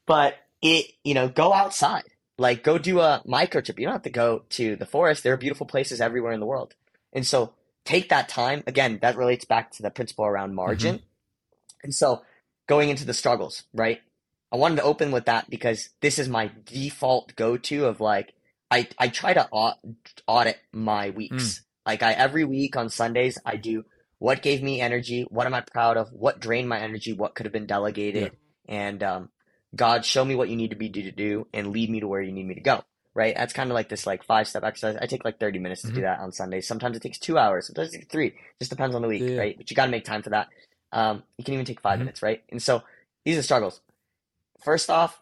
S2: but it, you know, go outside. Like, go do a micro trip. You don't have to go to the forest. There are beautiful places everywhere in the world. And so, take that time. Again, that relates back to the principle around margin. And so, going into the struggles, right? I wanted to open with that because this is my default go-to of like, I, I try to audit my weeks. Like I every week on Sundays I do what gave me energy, what am I proud of, what drained my energy, what could have been delegated, and um, God show me what you need to be do to do and lead me to where you need me to go. Right? That's kind of like this like five step exercise. I take like thirty minutes to do
S1: Mhm.
S2: that on Sundays. Sometimes it takes two hours, sometimes it takes three. Just depends on the week,
S1: Yeah.
S2: right? But you got to make time for that. Um, you can even take 5
S1: Mhm.
S2: minutes, right? And so these are struggles. First off,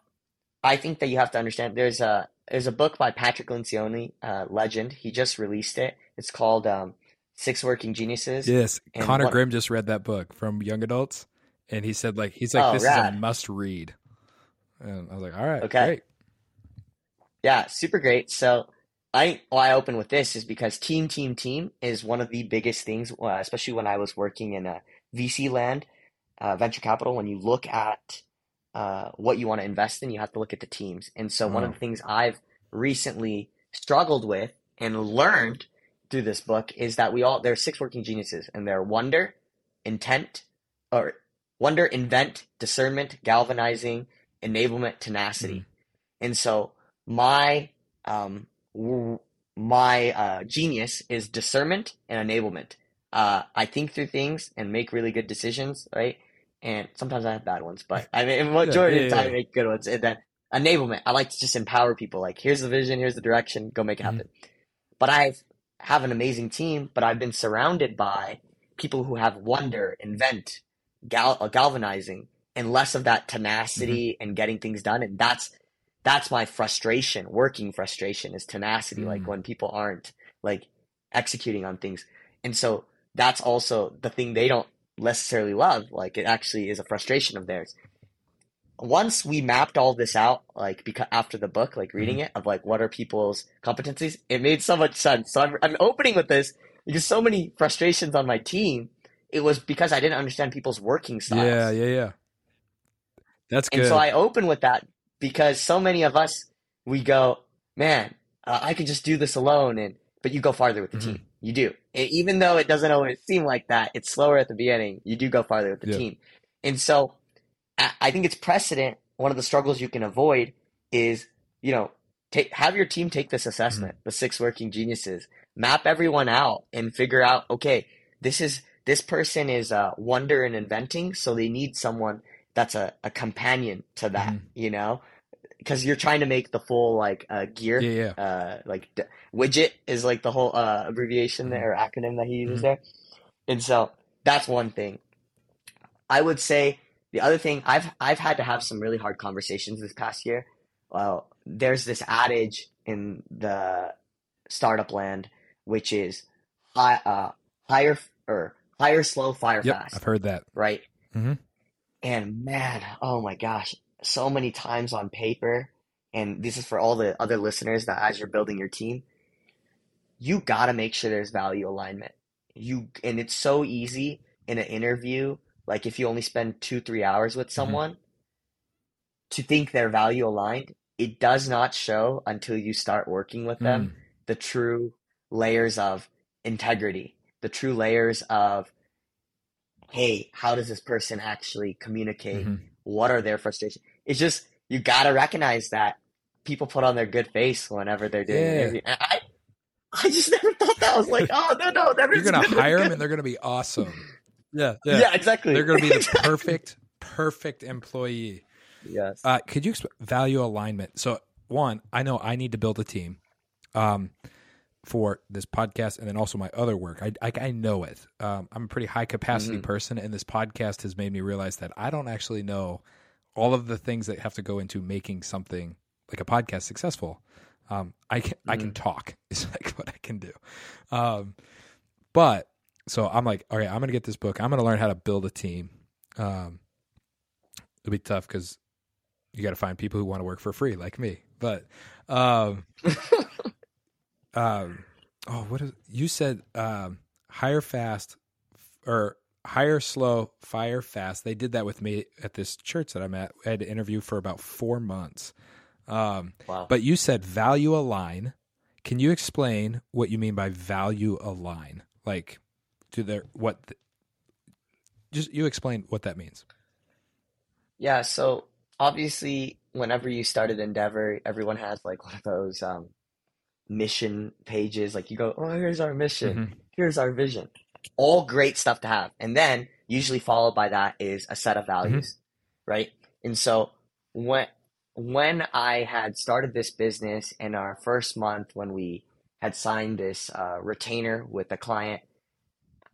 S2: I think that you have to understand there's a there's a book by Patrick Lencioni, uh, legend. He just released it. It's called um, Six Working Geniuses.
S1: Yes,
S2: And
S1: Connor
S2: what-
S1: Grimm just read that book from young adults, and he said like he's like
S2: Oh,
S1: this is a must read, and I was like, all right,
S2: Okay.
S1: great.
S2: Yeah, super great. So I why I open with this is because team, team, team is one of the biggest things, uh, especially when I was working in a VC land, uh, venture capital. When you look at uh, what you want to invest in, you have to look at the teams. And so one of the things I've recently struggled with and learned through this book is that we all there are six working geniuses, and they're wonder, intent, or wonder, invent, discernment, galvanizing, enablement, tenacity. And so my um w- my uh, genius is discernment and enablement. Uh, I think through things and make really good decisions, right? And sometimes I have bad ones, but I mean, majority
S1: yeah,
S2: of the time,
S1: yeah.
S2: I make good ones. And then enablement, I like to just empower people. Like, here's the vision, here's the direction, go make it
S1: Mhm.
S2: happen. But I have an amazing team, but I've been surrounded by people who have wonder, invent, gal- uh, galvanizing, and less of that tenacity and getting things done. And that's that's my frustration, working frustration is tenacity, like
S1: Mm.
S2: when people aren't like executing on things. And so that's also the thing they don't necessarily love. Like it actually is a frustration of theirs. Once we mapped all this out, like because after the book, like reading it, of like what are people's competencies, it made so much sense. So I'm, I'm opening with this because so many frustrations on my team. It was because I didn't understand people's working styles.
S1: Yeah, yeah, yeah. That's good.
S2: And so I open with that because so many of us, we go, man, uh, I could just do this alone. And, but you go farther with the
S1: Mhm.
S2: team. You do. E- even though it doesn't always seem like that, it's slower at the beginning. You do go farther with the
S1: Yeah.
S2: team. And so I, think it's precedent. One of the struggles you can avoid is, you know, take, have your team take this assessment, the six working geniuses, map everyone out and figure out, okay, this is, this person is a wonder and inventing. So they need someone that's a, a companion to that,
S1: Mhm.
S2: you know, because you're trying to make the full like uh, gear,
S1: yeah, yeah.
S2: uh, like d- widget is like the whole uh, abbreviation there or acronym that he uses
S1: Mhm.
S2: there, and so that's one thing. I would say the other thing I've I've had to have some really hard conversations this past year. Well, there's this adage in the startup land, which is high, uh, hire or hire slow, fire
S1: Yep,
S2: fast
S1: I've heard that.
S2: right?
S1: Mm-hmm.
S2: And man, oh my gosh, so many times on paper, and this is for all the other listeners that as you're building your team, you gotta make sure there's value alignment. You and it's so easy in an interview, like if you only spend two, three hours with someone, to think they're value aligned. It does not show until you start working with them
S1: Mm.
S2: the true layers of integrity, the true layers of, hey, how does this person actually communicate?
S1: Mhm.
S2: What are their frustrations? It's just, you gotta recognize that people put on their good face whenever they're doing an
S1: Yeah.
S2: interview. And I, I just never thought that. I was like, oh, no, no, never.
S1: You're gonna hire them, and they're gonna be awesome. Yeah, yeah.
S2: Yeah, exactly.
S1: They're gonna be the perfect, perfect employee.
S2: yes.
S1: Uh, could you exp- value alignment? So, one, I know I need to build a team um, for this podcast, and then also my other work. I I, I know it. Um, I'm a pretty high capacity
S2: Mhm.
S1: person, and this podcast has made me realize that I don't actually know all of the things that have to go into making something like a podcast successful. Um, I can I can talk is like what I can do, um, but so I'm like, all right, I'm gonna get this book. I'm gonna learn how to build a team. Um, it'll be tough because you got to find people who want to work for free like me. But um, um, oh, what is you said? Um, hire fast or hire slow, fire fast. They did that with me at this church that I'm at. I had to interview for about four months. Um,
S2: Wow.
S1: but you said value align. Can you explain what you mean by value align? Like, do there what? th- just you explain what that means.
S2: Yeah, so obviously, whenever you start an endeavor, everyone has like one of those um, mission pages. Like you go, oh, here's our mission,
S1: Mhm.
S2: here's our vision. All great stuff to have. And then usually followed by that is a set of values, right? And so when when I had started this business in our first month, when we had signed this uh, retainer with a client,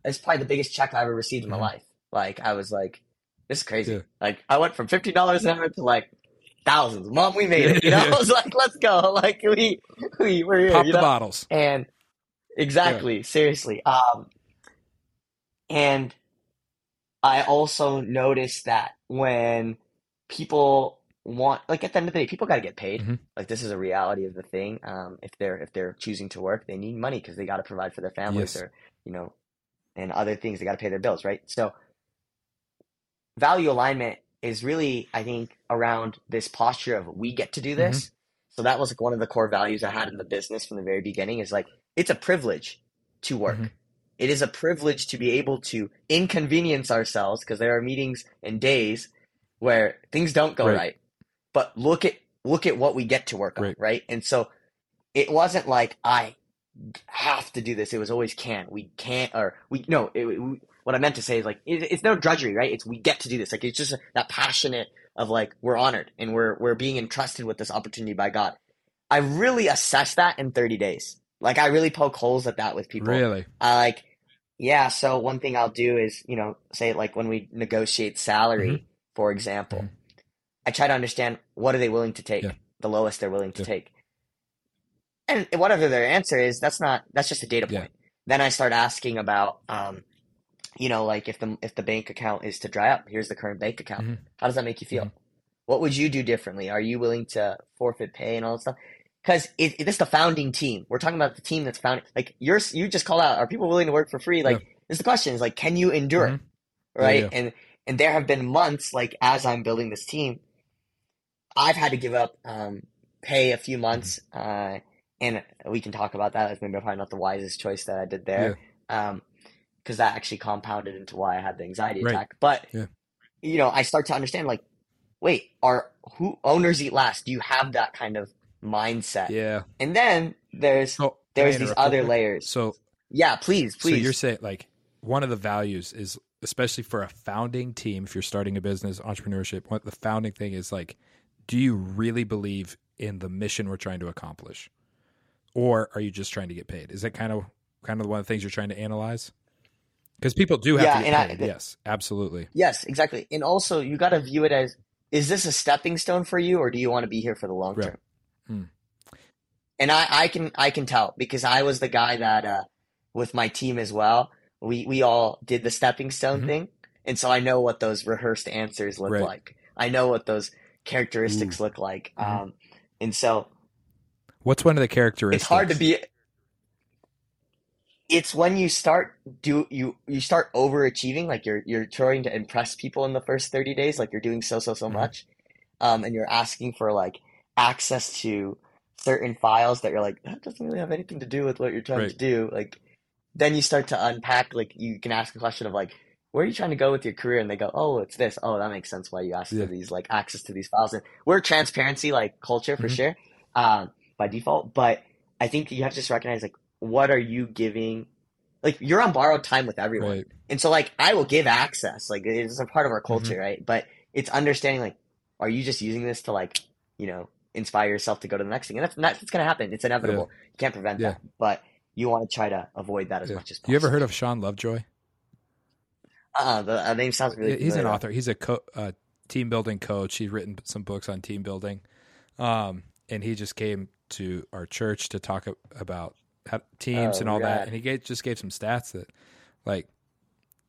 S2: it's probably the biggest check I ever received in my
S1: Mhm.
S2: life. Like I was like, this is crazy.
S1: Yeah.
S2: Like I went from fifty dollars an hour to like thousands. Mom, we made it. You know,
S1: Yeah.
S2: I was like, let's go. Like we we we're here.
S1: Pop
S2: you
S1: the bottles.
S2: And exactly, seriously. Um, and I also noticed that when people want, like at the end of the day, people got to get paid.
S1: Mhm.
S2: Like this is a reality of the thing. Um, if they're if they're choosing to work, they need money because they got to provide for their families
S1: Yes.
S2: or you know, and other things. They got to pay their bills, right? So value alignment is really, I think, around this posture of we get to do this. So that was like one of the core values I had in the business from the very beginning is like it's a privilege to work.
S1: Mhm.
S2: It is a privilege to be able to inconvenience ourselves because there are meetings and days where things don't go
S1: Right.
S2: right. But look at look at what we get to work on,
S1: Right.
S2: right? And so it wasn't like I have to do this. It was always can. We can't or we no, it, we, what I meant to say is like it, it's no drudgery, right? It's we get to do this. Like it's just that passionate of like we're honored and we're we're being entrusted with this opportunity by God. I really assess that in 30 days. Like I really poke holes at that with people.
S1: Really?
S2: I like, yeah. So one thing I'll do is, you know, say like when we negotiate salary,
S1: Mm-hmm.
S2: for example,
S1: Mhm.
S2: I try to understand what are they willing to take,
S1: Yeah.
S2: the lowest they're willing to
S1: Yeah.
S2: take, and whatever their answer is, that's not that's just a data
S1: Yeah.
S2: point. Then I start asking about, um, you know, like if the if the bank account is to dry up, here's the current bank account.
S1: Mhm.
S2: How does that make you feel?
S1: Mhm.
S2: What would you do differently? Are you willing to forfeit pay and all that stuff? Because it, it, this is the founding team. We're talking about the team that's founding. Like you're, you just called out. Are people willing to work for free? Like, this is the question. Is like, can you endure it?
S1: Mhm.
S2: Right?
S1: yeah.
S2: And and there have been months, like as I'm building this team, I've had to give up um, pay a few months, uh, and we can talk about that. That's maybe probably not the wisest choice that I did there, um, because that actually compounded into why I had the anxiety
S1: Right.
S2: attack. But
S1: Yeah.
S2: you know, I start to understand like, wait, are who owners eat last? Do you have that kind of mindset?
S1: Yeah.
S2: And then there's
S1: I
S2: there's these other
S1: quick?
S2: layers.
S1: So
S2: Yeah, please, please.
S1: So you're saying like one of the values is especially for a founding team, if you're starting a business, entrepreneurship, what the founding thing is like, do you really believe in the mission we're trying to accomplish? Or are you just trying to get paid? Is that kind of kind of one of the things you're trying to analyze? Because people do have
S2: Yeah,
S1: to get
S2: and I-
S1: paid. yes, absolutely.
S2: Yes, exactly. And also, you got to view it as is this a stepping stone for you, or do you want to be here for the long
S1: Right.
S2: term?
S1: Hmm.
S2: And I, I can, I can tell because I was the guy that, uh, with my team as well, we, we all did the stepping stone
S1: Mhm.
S2: thing. And so I know what those rehearsed answers look
S1: Right.
S2: like. I know what those characteristics look like.
S1: Mhm.
S2: Um, and so
S1: What's one of the characteristics?
S2: it's hard to be it's when you start do you you start overachieving like you're you're trying to impress people in the first 30 days like you're doing so so so
S1: Mhm.
S2: much um and you're asking for like access to certain files that you're like that doesn't really have anything to do with what you're trying
S1: Right.
S2: to do like then you start to unpack like you can ask a question of like where are you trying to go with your career and they go oh it's this oh that makes sense why you asked
S1: Yeah.
S2: for these like access to these files and we're transparency like culture for
S1: Mhm.
S2: sure um by default but i think you have to just recognize like what are you giving like you're on borrowed time with everyone
S1: Right.
S2: and so like i will give access like it's a part of our
S1: Mm-hmm.
S2: culture right but it's understanding like are you just using this to like you know inspire yourself to go to the next thing and that's that's going to happen it's inevitable you can't prevent
S1: Yeah.
S2: that but you want to try to avoid that as
S1: Yeah.
S2: much as possible
S1: You ever heard of Sean Lovejoy?
S2: uh the uh, name sounds really
S1: he's an author. He's a co- uh, team building coach. He's written some books on team building, um, and he just came to our church to talk about teams
S2: Oh,
S1: and all that. And he gave, just gave some stats that, like,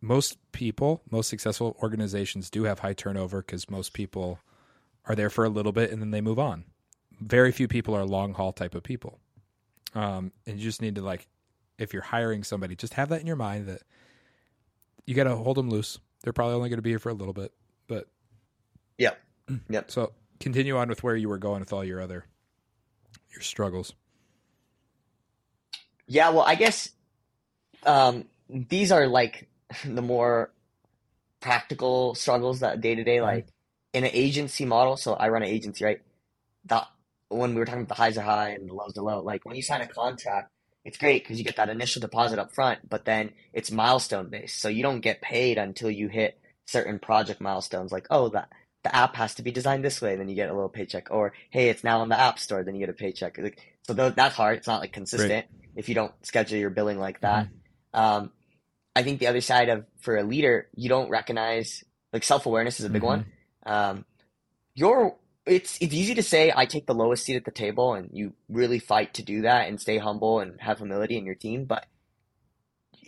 S1: most people, most successful organizations do have high turnover because most people are there for a little bit and then they move on. Very few people are long haul type of people, um, and you just need to like, if you're hiring somebody, just have that in your mind that you got to hold them loose. They're probably only going to be here for a little bit, but
S2: Yep. Yep.
S1: So continue on with where you were going with all your other your struggles.
S2: Yeah, well, I guess um, these are like the more practical struggles that day to day, like in an agency model. So I run an agency, right? That when we were talking about the highs are high and the lows are low, like when you sign a contract, it's great because you get that initial deposit up front, but then it's milestone based. So you don't get paid until you hit certain project milestones, like oh that the app has to be designed this way, then you get a little paycheck, or hey, it's now on the app store, then you get a paycheck. Like, so tho- that's hard. It's not like consistent if you don't schedule your billing like that. Um, I think the other side of for a leader, you don't recognize like self awareness is a big
S1: Mhm.
S2: one. Um, you're it's it's easy to say I take the lowest seat at the table, and you really fight to do that and stay humble and have humility in your team, but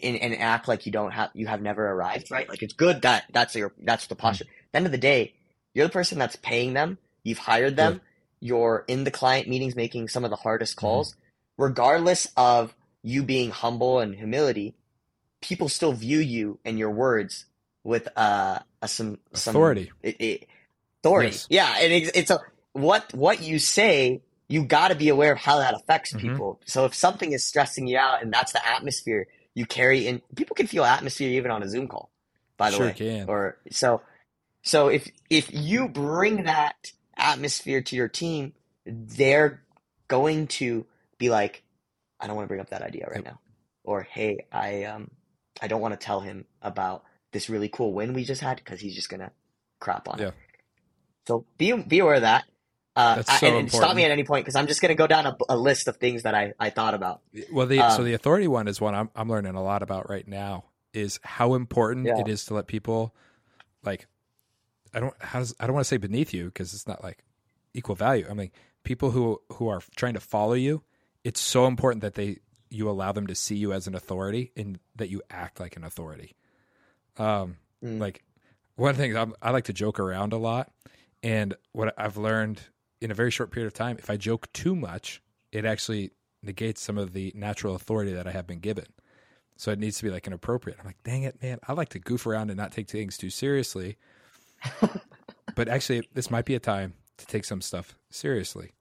S2: and, and act like you don't have you have never arrived, right? Like it's good that that's your that's the posture. At the end of the day, you're the person that's paying them. You've hired them. You're in the client meetings making some of the hardest calls. Regardless of you being humble and humility, people still view you and your words with uh, a, some some
S1: Authority.
S2: it, it, authority.
S1: Yes.
S2: Yeah, and it's, it's a what what you say. You got to be aware of how that affects
S1: Mhm.
S2: people. So if something is stressing you out and that's the atmosphere you carry in people can feel atmosphere even on a Zoom call, by the
S1: Sure
S2: way.
S1: can.
S2: Or so so if if you bring that atmosphere to your team, they're going to be like, I don't want to bring up that idea right
S1: Yep.
S2: now. Or hey, I um I don't want to tell him about this really cool win we just had because he's just gonna crap on
S1: Yeah.
S2: it. So be be aware of that. Uh,
S1: That's
S2: I-
S1: so
S2: and, stop me at any point because I'm just gonna go down a, a list of things that I, I thought about.
S1: Well, the so
S2: Um,
S1: the authority one is one I'm I'm learning a lot about right now. Is how important
S2: Yeah.
S1: it is to let people like I don't how does, I don't want to say beneath you because it's not like equal value. I mean people who who are trying to follow you. It's so important that they you allow them to see you as an authority and that you act like an authority. Um,
S2: Mm.
S1: like one things I'm, I like to joke around a lot, and what I've learned in a very short period of time, if I joke too much, it actually negates some of the natural authority that I have been given. So it needs to be like inappropriate. I'm like, dang it, man, I like to goof around and not take things too seriously. but actually, this might be a time to take some stuff seriously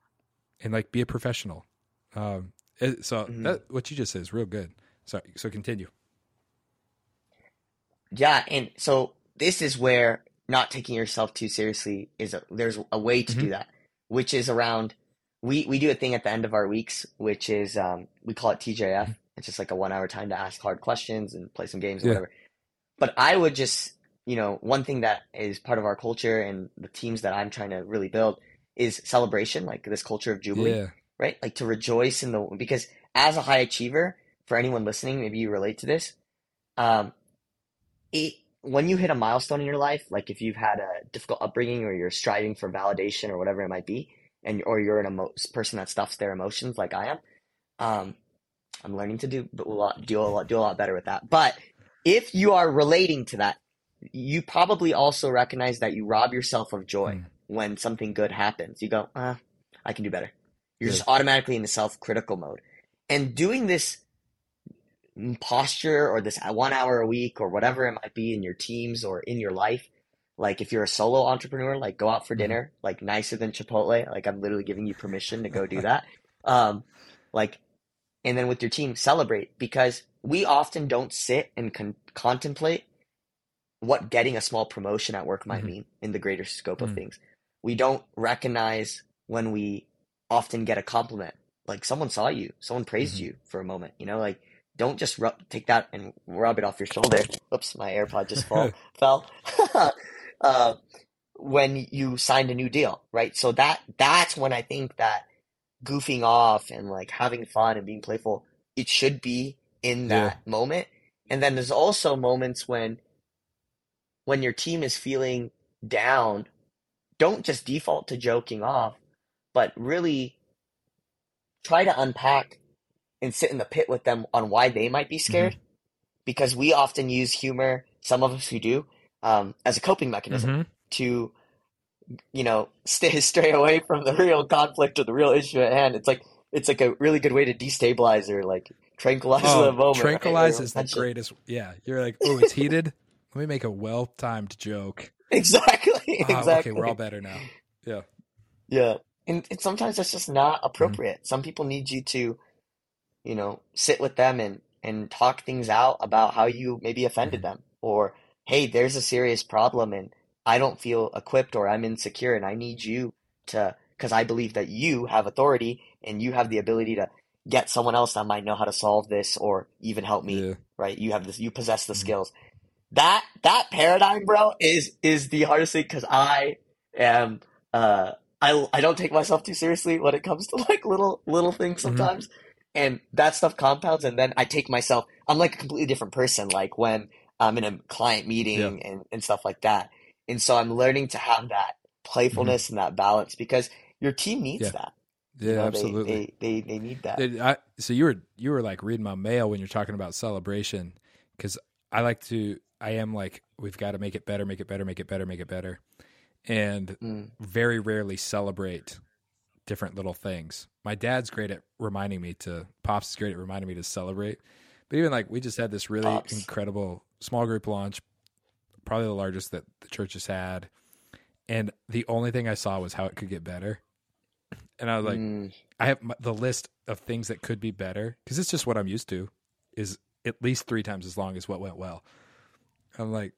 S1: and like be a professional. Um, so
S2: Mhm.
S1: that what you just said is real good. So so continue.
S2: Yeah, and so this is where not taking yourself too seriously is a, there's a way to do
S1: Mhm.
S2: that, which is around we we do a thing at the end of our weeks, which is um, we call it TJF. It's just like a one hour time to ask hard questions and play some games or
S1: Yeah.
S2: whatever. But I would just you know one thing that is part of our culture and the teams that I'm trying to really build is celebration, like this culture of jubilee
S1: Yeah.
S2: Right? Like to rejoice in the because as a high achiever, for anyone listening, maybe you relate to this. Um, it when you hit a milestone in your life, like if you've had a difficult upbringing or you're striving for validation or whatever it might be, and or you're an emo- person that stuffs their emotions like I am, um, I'm learning to do a lot, do a lot, do a lot better with that. But if you are relating to that, you probably also recognize that you rob yourself of joy
S1: Mm.
S2: when something good happens. You go, uh, I can do better. You're
S1: Yeah.
S2: just automatically in the self-critical mode. And doing this posture or this one hour a week or whatever it might be in your teams or in your life, like if you're a solo entrepreneur, like go out for
S1: Mhm.
S2: dinner, like nicer than Chipotle, like I'm literally giving you permission to go do that. Um, like, and then with your team, celebrate because we often don't sit and con- contemplate what getting a small promotion at work might
S1: Mhm.
S2: mean in the greater scope of
S1: Mm.
S2: things. We don't recognize when we often get a compliment, like someone saw you, someone praised
S1: Mhm.
S2: you for a moment, you know, like don't just rub, take that and rub it off your shoulder. Oops, my AirPod just fall, fell. uh, when you signed a new deal, right? So that that's when I think that goofing off and like having fun and being playful, it should be in
S1: Yeah.
S2: that moment. And then there's also moments when when your team is feeling down, don't just default to joking off, but really try to unpack and sit in the pit with them on why they might be scared. Because we often use humor, some of us who do, um, as a coping mechanism
S1: Mhm.
S2: to, you know, stay stray away from the real conflict or the real issue at hand. It's like it's like a really good way to destabilize or like tranquilize
S1: Oh,
S2: the moment.
S1: tranquilize
S2: Or
S1: is the greatest. Yeah, you're like, oh, it's heated. Let me make a well-timed joke.
S2: Exactly.
S1: Ah,
S2: Exactly.
S1: Okay, we're all better now. Yeah.
S2: Yeah. And, and sometimes that's just not appropriate. Some people need you to, you know, sit with them and, and talk things out about how you maybe offended them. Or, hey, there's a serious problem and I don't feel equipped or I'm insecure and I need you to, because I believe that you have authority and you have the ability to get someone else that might know how to solve this or even help me
S1: Yeah.
S2: right? You have this, you possess the
S1: Mhm.
S2: skills. That that paradigm, bro, is is the hardest thing because I am uh I I don't take myself too seriously when it comes to like little little things
S1: Mhm.
S2: sometimes, and that stuff compounds, and then I take myself. I'm like a completely different person, like when I'm in a client meeting and and stuff like that, and so I'm learning to have that playfulness and that balance because your team needs
S1: Yeah.
S2: that.
S1: Yeah,
S2: You know,
S1: absolutely.
S2: They, they they need that.
S1: I, so you were you were like reading my mail when you're talking about celebration because I like to I am like we've got to make it better, make it better, make it better, make it better, and
S2: Mm.
S1: very rarely celebrate different little things. My dad's great at reminding me to. Pops is great at reminding me to celebrate. But even like we just had this really
S2: Pops.
S1: incredible small group launch, probably the largest that the church has had, and the only thing I saw was how it could get better. And I was like,
S2: Mm.
S1: I have my, the list of things that could be better because it's just what I'm used to. Is at least three times as long as what went well. I'm like,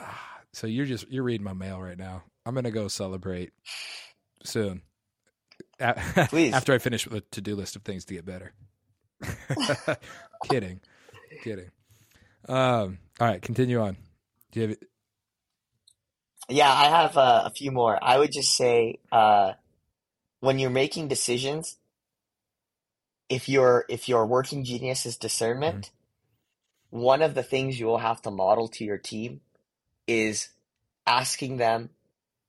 S1: ah, so you're just you're reading my mail right now. I'm gonna go celebrate soon.
S2: Please.
S1: After I finish with a to do list of things to get better. kidding, kidding. Um, all right, continue on. Do you have
S2: Yeah, I have uh, a few more. I would just say uh, when you're making decisions, if your if your working genius is discernment, one of the things you will have to model to your team is asking them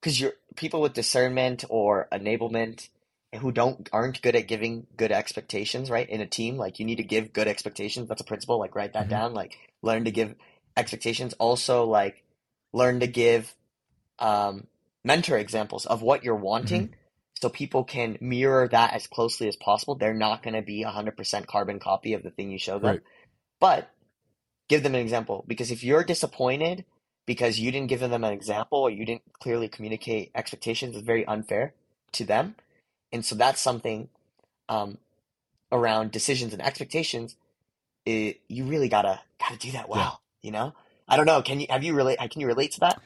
S2: because you're people with discernment or enablement who don't aren't good at giving good expectations, right? In a team, like you need to give good expectations. That's a principle. Like write that
S1: Mhm.
S2: down. Like learn to give expectations. Also, like learn to give um, mentor examples of what you're wanting, so people can mirror that as closely as possible. They're not going to be a hundred percent carbon copy of the thing you show them,
S1: Right.
S2: but give them an example. Because if you're disappointed because you didn't give them an example or you didn't clearly communicate expectations, it's very unfair to them. And so that's something um, around decisions and expectations. It, you really gotta gotta do that well. You know, I don't know. Can you have you relate? Can you relate to that?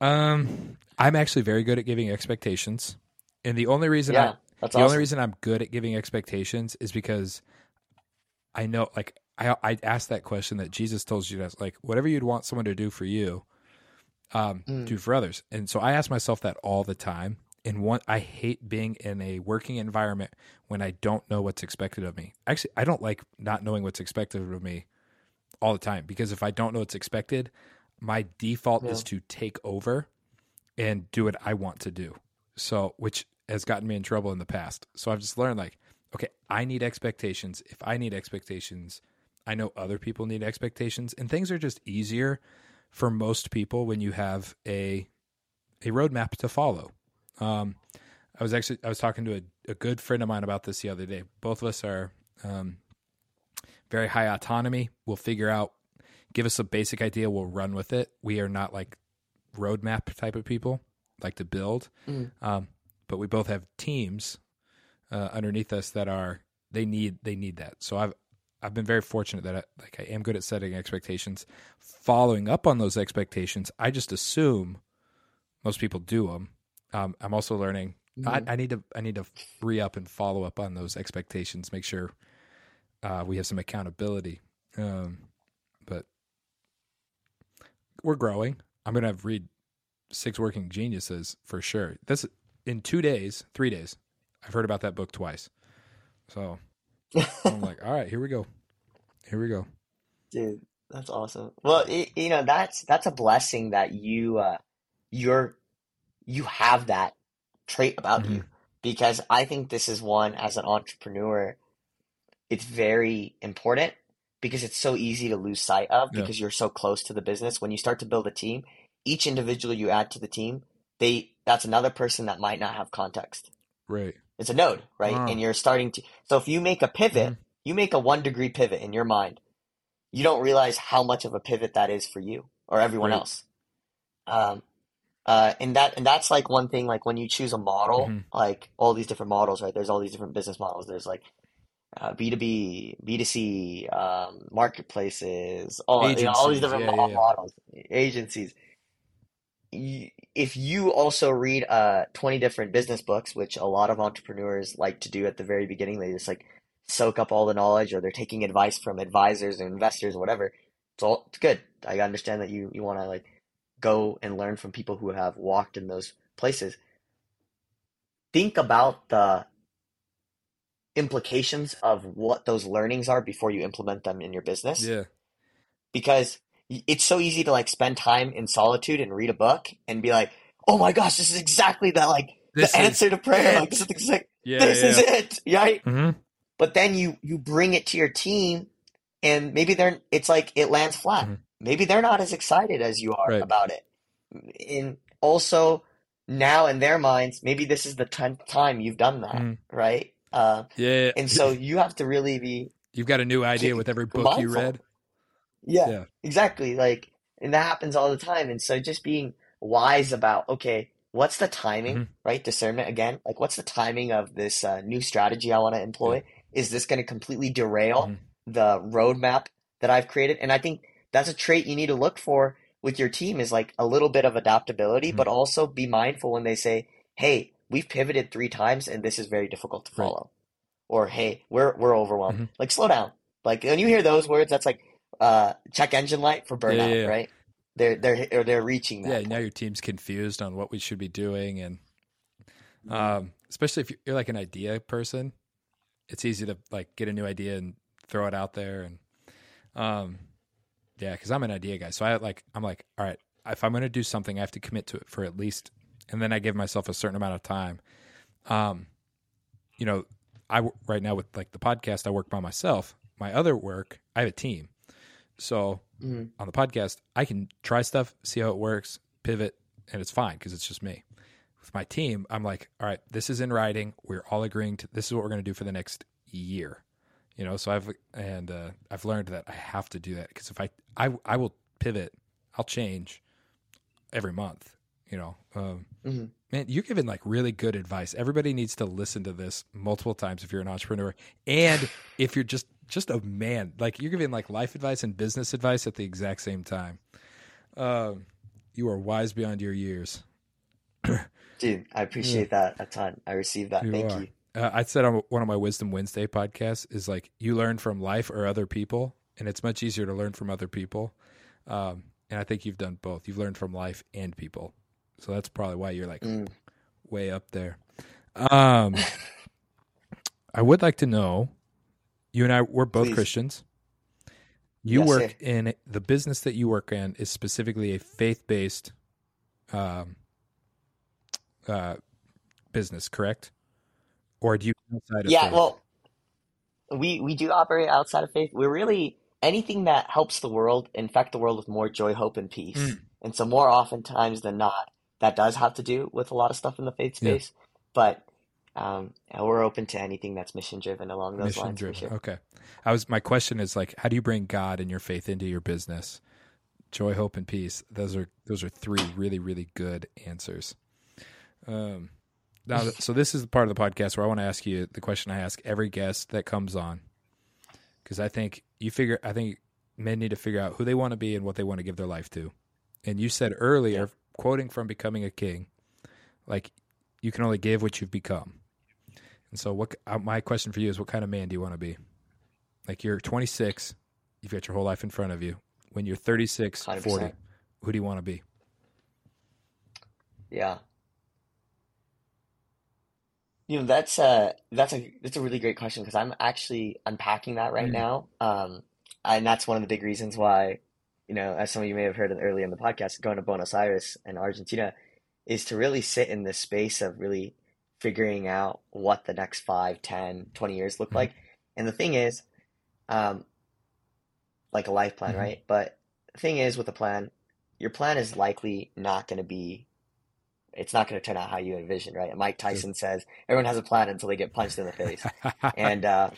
S1: Um, I'm actually very good at giving expectations, and the only reason
S2: Yeah,
S1: I, the only reason I'm good at giving expectations is because I know, like, I I asked that question that Jesus told you to ask, like, whatever you'd want someone to do for you, um,
S2: Mm.
S1: do for others. And so I ask myself that all the time. And one, I hate being in a working environment when I don't know what's expected of me. Actually, I don't like not knowing what's expected of me all the time because if I don't know what's expected, my default is to take over and do what I want to do. So, which has gotten me in trouble in the past. So I've just learned like, okay, I need expectations. If I need expectations, I know other people need expectations, and things are just easier for most people when you have a a roadmap to follow. Um, I was actually I was talking to a, a good friend of mine about this the other day. Both of us are um, very high autonomy. We'll figure out, give us a basic idea, we'll run with it. We are not like roadmap type of people, like to build.
S2: Mm.
S1: Um, but we both have teams uh, underneath us that are they need they need that. So I've I've been very fortunate that I, like I am good at setting expectations, following up on those expectations. I just assume most people do them. Um, I'm also learning. I,
S2: Mhm.
S1: I need to I need to re up and follow up on those expectations. Make sure uh, we have some accountability. Um, but we're growing. I'm gonna have read Six Working Geniuses for sure. This in two days, three days. I've heard about that book twice. So I'm like, all right, here we go. Here we go.
S2: Dude, that's awesome. Well, y you know, that's that's a blessing that you uh you're you have that trait about
S1: Mm-hmm.
S2: you because I think this is one as an entrepreneur, it's very important because it's so easy to lose sight of
S1: Yeah.
S2: because you're so close to the business. When you start to build a team, each individual you add to the team, they that's another person that might not have context.
S1: Right.
S2: It's a node, right?
S1: Wow.
S2: And you're starting to, so if you make a pivot,
S1: Mhm.
S2: you make a one degree pivot in your mind, you don't realize how much of a pivot that is for you or everyone
S1: Right.
S2: else. Um, uh, and that, and that's like one thing, like when you choose a model,
S1: Mhm.
S2: like all these different models, right? There's all these different business models. There's like, uh, B2B, B2C, um, marketplaces, all, you know, all these different
S1: Yeah, yeah,
S2: models, agencies if you also read uh 20 different business books, which a lot of entrepreneurs like to do at the very beginning, they just like soak up all the knowledge or they're taking advice from advisors and investors or whatever. It's all it's good. I understand that you you want to like go and learn from people who have walked in those places. Think about the implications of what those learnings are before you implement them in your business
S1: Yeah.
S2: because it's so easy to like spend time in solitude and read a book and be like, "Oh my gosh, this is exactly that like
S1: This
S2: the
S1: is
S2: answer to prayer. Like this is exact,
S1: Yeah.
S2: this
S1: yeah.
S2: is it, right?"
S1: hmm
S2: But then you you bring it to your team, and maybe they're it's like it lands flat.
S1: Mhm.
S2: Maybe they're not as excited as you are
S1: Right.
S2: about it. And also now in their minds, maybe this is the tenth time you've done that,
S1: Mhm.
S2: right? Uh,
S1: Yeah.
S2: and so you have to really be
S1: You've got a new idea with every book you read.
S2: Yeah,
S1: Yeah.
S2: exactly. Like, and that happens all the time. And so just being wise about, okay, what's the timing,
S1: Mhm.
S2: right? Discernment again. Like, what's the timing of this uh, new strategy I want to employ? Is this going to completely derail
S1: Mhm.
S2: the roadmap that I've created. And I think that's a trait you need to look for with your team is like a little bit of adaptability,
S1: Mhm.
S2: but also be mindful when they say, "Hey, we've pivoted three times and this is very difficult to
S1: Right.
S2: follow," or "Hey, we're we're overwhelmed."
S1: Mhm.
S2: Like, slow down. Like when you hear those words, that's like uh, check engine light for
S1: Yeah, yeah,
S2: burnout,
S1: yeah.
S2: right? They're they're or they're reaching that.
S1: Yeah,
S2: point.
S1: now your team's confused on what we should be doing, and
S2: Mm-hmm.
S1: um, especially if you're like an idea person, it's easy to like get a new idea and throw it out there, and um, yeah, because I'm an idea guy, so I like I'm like, all right, if I'm going to do something, I have to commit to it for at least, and then I give myself a certain amount of time. Um, you know, I right now with like the podcast, I work by myself. My other work, I have a team, so
S2: Mhm.
S1: on the podcast, I can try stuff, see how it works, pivot, and it's fine because it's just me. With my team, I'm like, all right, this is in writing. We're all agreeing to this is what we're going to do for the next year. You know, so I've and uh, I've learned that I have to do that because if I, I I will pivot, I'll change every month. You know, um,
S2: Mhm.
S1: man, you're giving like really good advice. Everybody needs to listen to this multiple times if you're an entrepreneur and if you're just just a man. Like you're giving like life advice and business advice at the exact same time. Um, you are wise beyond your years.
S2: Dude, I appreciate that a ton. I received that.
S1: You
S2: Thank
S1: are.
S2: you.
S1: Uh, I said on one of my Wisdom Wednesday podcasts is like you learn from life or other people, and it's much easier to learn from other people. Um, and I think you've done both. You've learned from life and people, so that's probably why you're like
S2: Mm.
S1: way up there. Um, I would like to know. You and I, we're both
S2: Please.
S1: Christians. You
S2: Yes,
S1: work
S2: sir.
S1: in the business that you work in is specifically a faith-based um, uh, business, correct? Or do you outside of
S2: Yeah,
S1: faith?
S2: well, we we do operate outside of faith. We're really anything that helps the world, infect the world with more joy, hope, and peace.
S1: Mm.
S2: And so more oftentimes than not, that does have to do with a lot of stuff in the faith
S1: Yeah.
S2: space. But um, we're open to anything that's mission driven along those
S1: mission
S2: lines
S1: driven.
S2: sure.
S1: Okay. I was my question is like how do you bring God and your faith into your business? Joy, hope, and peace. Those are those are three really, really good answers. Um now so this is the part of the podcast where I want to ask you the question I ask every guest that comes on. Because I think you figure I think men need to figure out who they want to be and what they want to give their life to. And you said earlier, quoting from Becoming a King, like you can only give what you've become. And so, what uh, my question for you is, what kind of man do you want to be? Like you're 26, you've got your whole life in front of you. When you're 36, 40,
S2: 100%.
S1: who do you want to be?
S2: Yeah. You know, that's a that's a that's a really great question because I'm actually unpacking that right
S1: Mm.
S2: now. Um, and that's one of the big reasons why, you know, as some of you may have heard early in the podcast, going to Buenos Aires and Argentina is to really sit in this space of really figuring out what the next 5, 10, 20 years look
S1: Mhm.
S2: like. And the thing is, um, like a life plan,
S1: Mhm.
S2: right? But the thing is with a plan, your plan is likely not going to be it's not going to turn out how you envision, right? Mike Tyson says everyone has a plan until they get punched in the face. And uh,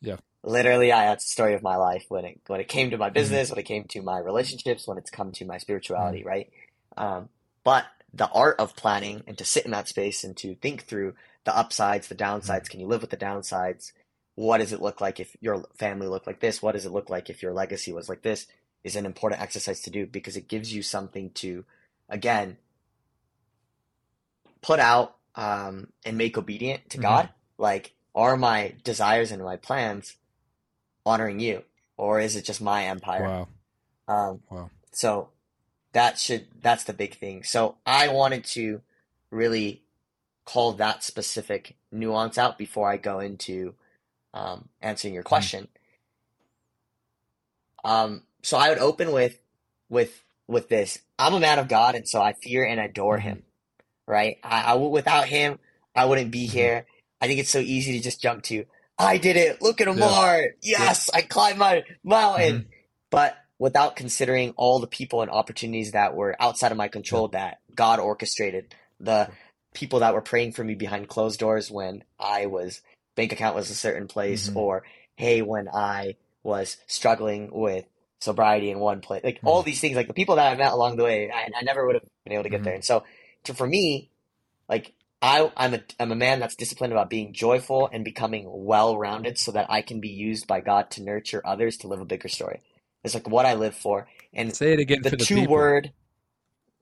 S1: Yeah.
S2: literally, I that's the story of my life when it when it came to
S1: Mm-hmm.
S2: my business, when it came to my relationships, when it's come to my spirituality, right? Um, but the art of planning and to sit in that space and to think through the upsides, the downsides. Can you live with the downsides? What does it look like if your family looked like this? What does it look like if your legacy was like this? Is an important exercise to do because it gives you something to, again, put out um, and make obedient to
S1: Mhm.
S2: God. Like, are my desires and my plans honoring you, or is it just my empire?
S1: wow.
S2: Um,
S1: Wow.
S2: so that should that's the big thing. So I wanted to really call that specific nuance out before I go into um, answering your question. Um, so I would open with with with this. I'm a man of God, and so I fear and adore
S1: Mhm.
S2: Him. Right? I, I without Him, I wouldn't be
S1: Mhm.
S2: here. I think it's so easy to just jump to. I did it. Look at
S1: Yeah.
S2: Amar. Yes, I climbed my mountain
S1: Mm-hmm.
S2: but without considering all the people and opportunities that were outside of my control that God orchestrated, the people that were praying for me behind closed doors when I was bank account was a certain place,
S1: Mhm.
S2: or hey, when I was struggling with sobriety in one place, like all these things, like the people that I met along the way, I, I never would have been able to get
S1: Mhm.
S2: there. And so, to, for me, like I, I'm a, I'm a man that's disciplined about being joyful and becoming well-rounded so that I can be used by God to nurture others to live a bigger story. Is like what I live for. And
S1: Say it again
S2: the
S1: for the
S2: two
S1: people.
S2: word,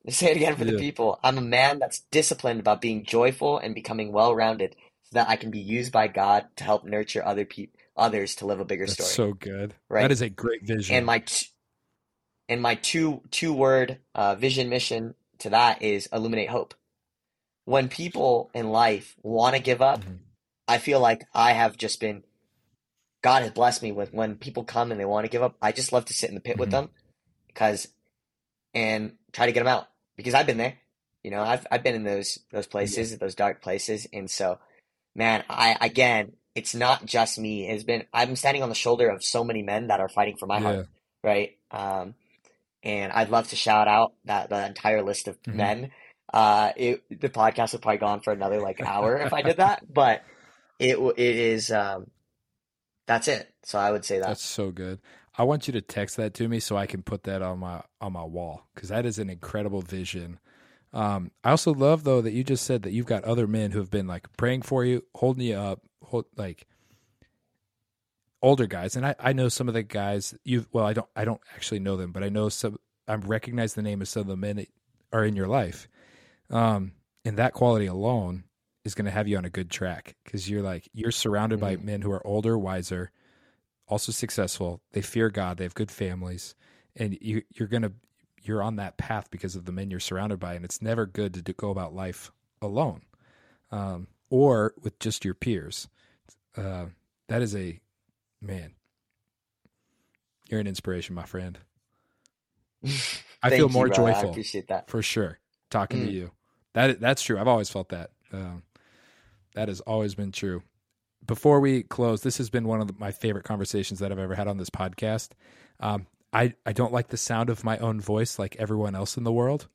S2: say it again for the people. I'm a man that's disciplined about being joyful and becoming well rounded so that I can be used by God to help nurture other people, others to live a bigger
S1: That's
S2: story.
S1: so good.
S2: Right.
S1: That is a great vision.
S2: And my t- and my two two word uh, vision mission to that is illuminate hope. When people in life want to give up,
S1: Mhm.
S2: I feel like I have just been God has blessed me with when people come and they want to give up, I just love to sit in the pit with
S1: Mhm.
S2: them because and try to get them out because I've been there. You know, I've I've been in those those places, those dark places, and so man, I again, it's not just me. It's been I'm standing on the shoulder of so many men that are fighting for my
S1: yeah.
S2: heart, right? Um, and I'd love to shout out that the entire list of
S1: Mhm.
S2: men. Uh, it the podcast would probably go on for another like hour if I did that, but it it is um, that's it. So I would say that.
S1: That's so good. I want you to text that to me so I can put that on my on my wall because that is an incredible vision. Um, I also love though that you just said that you've got other men who have been like praying for you, holding you up, hold, like older guys. And I, I know some of the guys you well I don't I don't actually know them, but I know some I recognize the name of some of the men that are in your life. Um, and that quality alone is going to have you on a good track because you're like you're surrounded by
S2: Mhm.
S1: men who are older, wiser, also successful. They fear God. They have good families, and you you're gonna you're on that path because of the men you're surrounded by. And it's never good to do, go about life alone, um, or with just your peers. Uh, that is a man. You're an inspiration, my friend. I feel
S2: you,
S1: more.
S2: I
S1: joyful
S2: appreciate that.
S1: for sure talking to
S2: Mm.
S1: you. That that's true. I've always felt that. Um, that has always been true. Before we close, this has been one of the, my favorite conversations that I've ever had on this podcast. Um, I I don't like the sound of my own voice like everyone else in the world,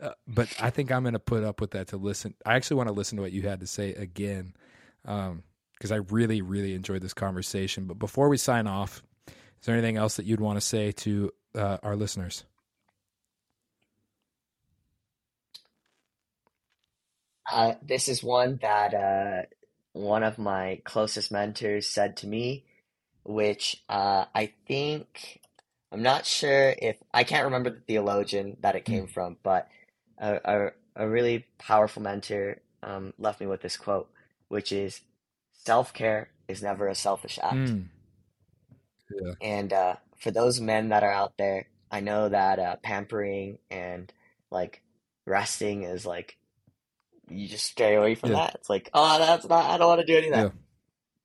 S1: uh, but I think I'm going to put up with that to listen. I actually want to listen to what you had to say again because I really really enjoyed this conversation. But before we sign off, is there anything else that you'd want to say to uh, our listeners?
S2: Uh, this is one that uh, one of my closest mentors said to me, which uh, I think I'm not sure if I can't remember the theologian that it came from, but a, a, a really powerful mentor um, left me with this quote, which is self-care is never a selfish act.
S1: Mm.
S2: And uh, for those men that are out there, I know that uh, pampering and like resting is like you just stay away from
S1: Yeah.
S2: that. It's like, oh, that's not. I don't want to do any of that.
S1: Yeah.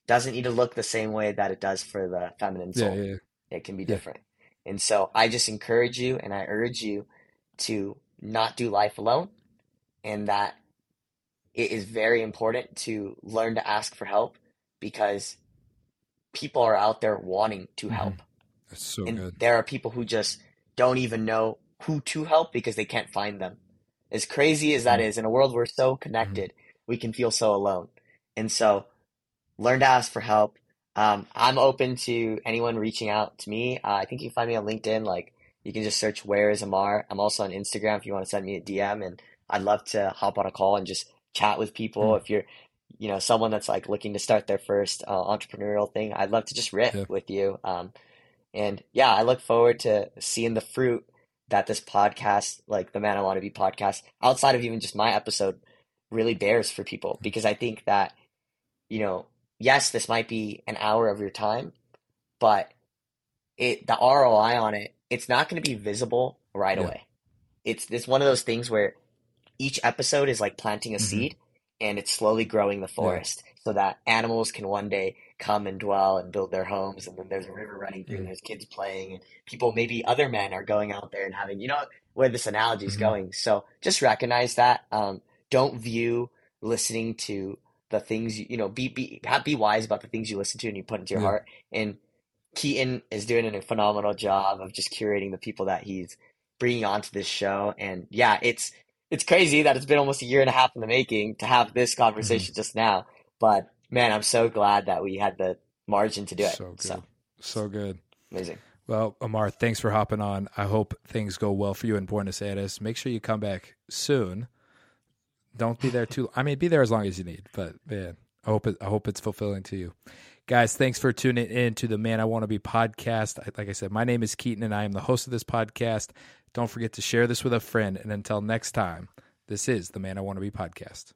S2: Doesn't need to look the same way that it does for the feminine soul.
S1: yeah, yeah.
S2: It can be different. And so I just encourage you and I urge you to not do life alone, and that it is very important to learn to ask for help because people are out there wanting to
S1: Mhm.
S2: help.
S1: That's so
S2: And
S1: good.
S2: there are people who just don't even know who to help because they can't find them. As crazy as that
S1: Mhm.
S2: in a world we're so connected, we can feel so alone. And so learn to ask for help. Um, I'm open to anyone reaching out to me. Uh, I think you can find me on LinkedIn. Like you can just search where is Amar. I'm also on Instagram if you want to send me a DM and I'd love to hop on a call and just chat with people.
S1: Mm.
S2: If you're, you know, someone that's like looking to start their first uh, entrepreneurial thing, I'd love to just riff
S1: Yeah.
S2: with you. Um, and yeah, I look forward to seeing the fruit that this podcast, like the Man I Want to Be podcast, outside of even just my episode, really bears for people. Because I think that, you know, yes, this might be an hour of your time, but it the ROI on it, it's not going to be visible right
S1: Yeah.
S2: away. It's it's one of those things where each episode is like planting a
S1: Mhm.
S2: seed and it's slowly growing the forest so that animals can one day come and dwell and build their homes and then there's a river running through and there's kids playing and people maybe other men are going out there and having you know where this analogy is
S1: Mhm.
S2: going. So just recognize that um, don't view listening to the things you, you know be be have, be wise about the things you listen to and you put into your
S1: Yeah.
S2: heart. And Keaton is doing a phenomenal job of just curating the people that he's bringing onto this show. And yeah it's it's crazy that it's been almost a year and a half in the making to have this conversation just now but man i'm so glad that we had the margin to do it
S1: So good.
S2: so
S1: So good.
S2: amazing
S1: Well, Amar, thanks for hopping on. I hope things go well for you in Buenos Aires. Make sure you come back soon. Don't be there too. I mean, be there as long as you need. But man, I hope it. I hope it's fulfilling to you. Guys, thanks for tuning in to the Man I Want to Be podcast. Like I said, my name is Keaton and I am the host of this podcast. Don't forget to share this with a friend. And until next time, this is the Man I Want to Be podcast.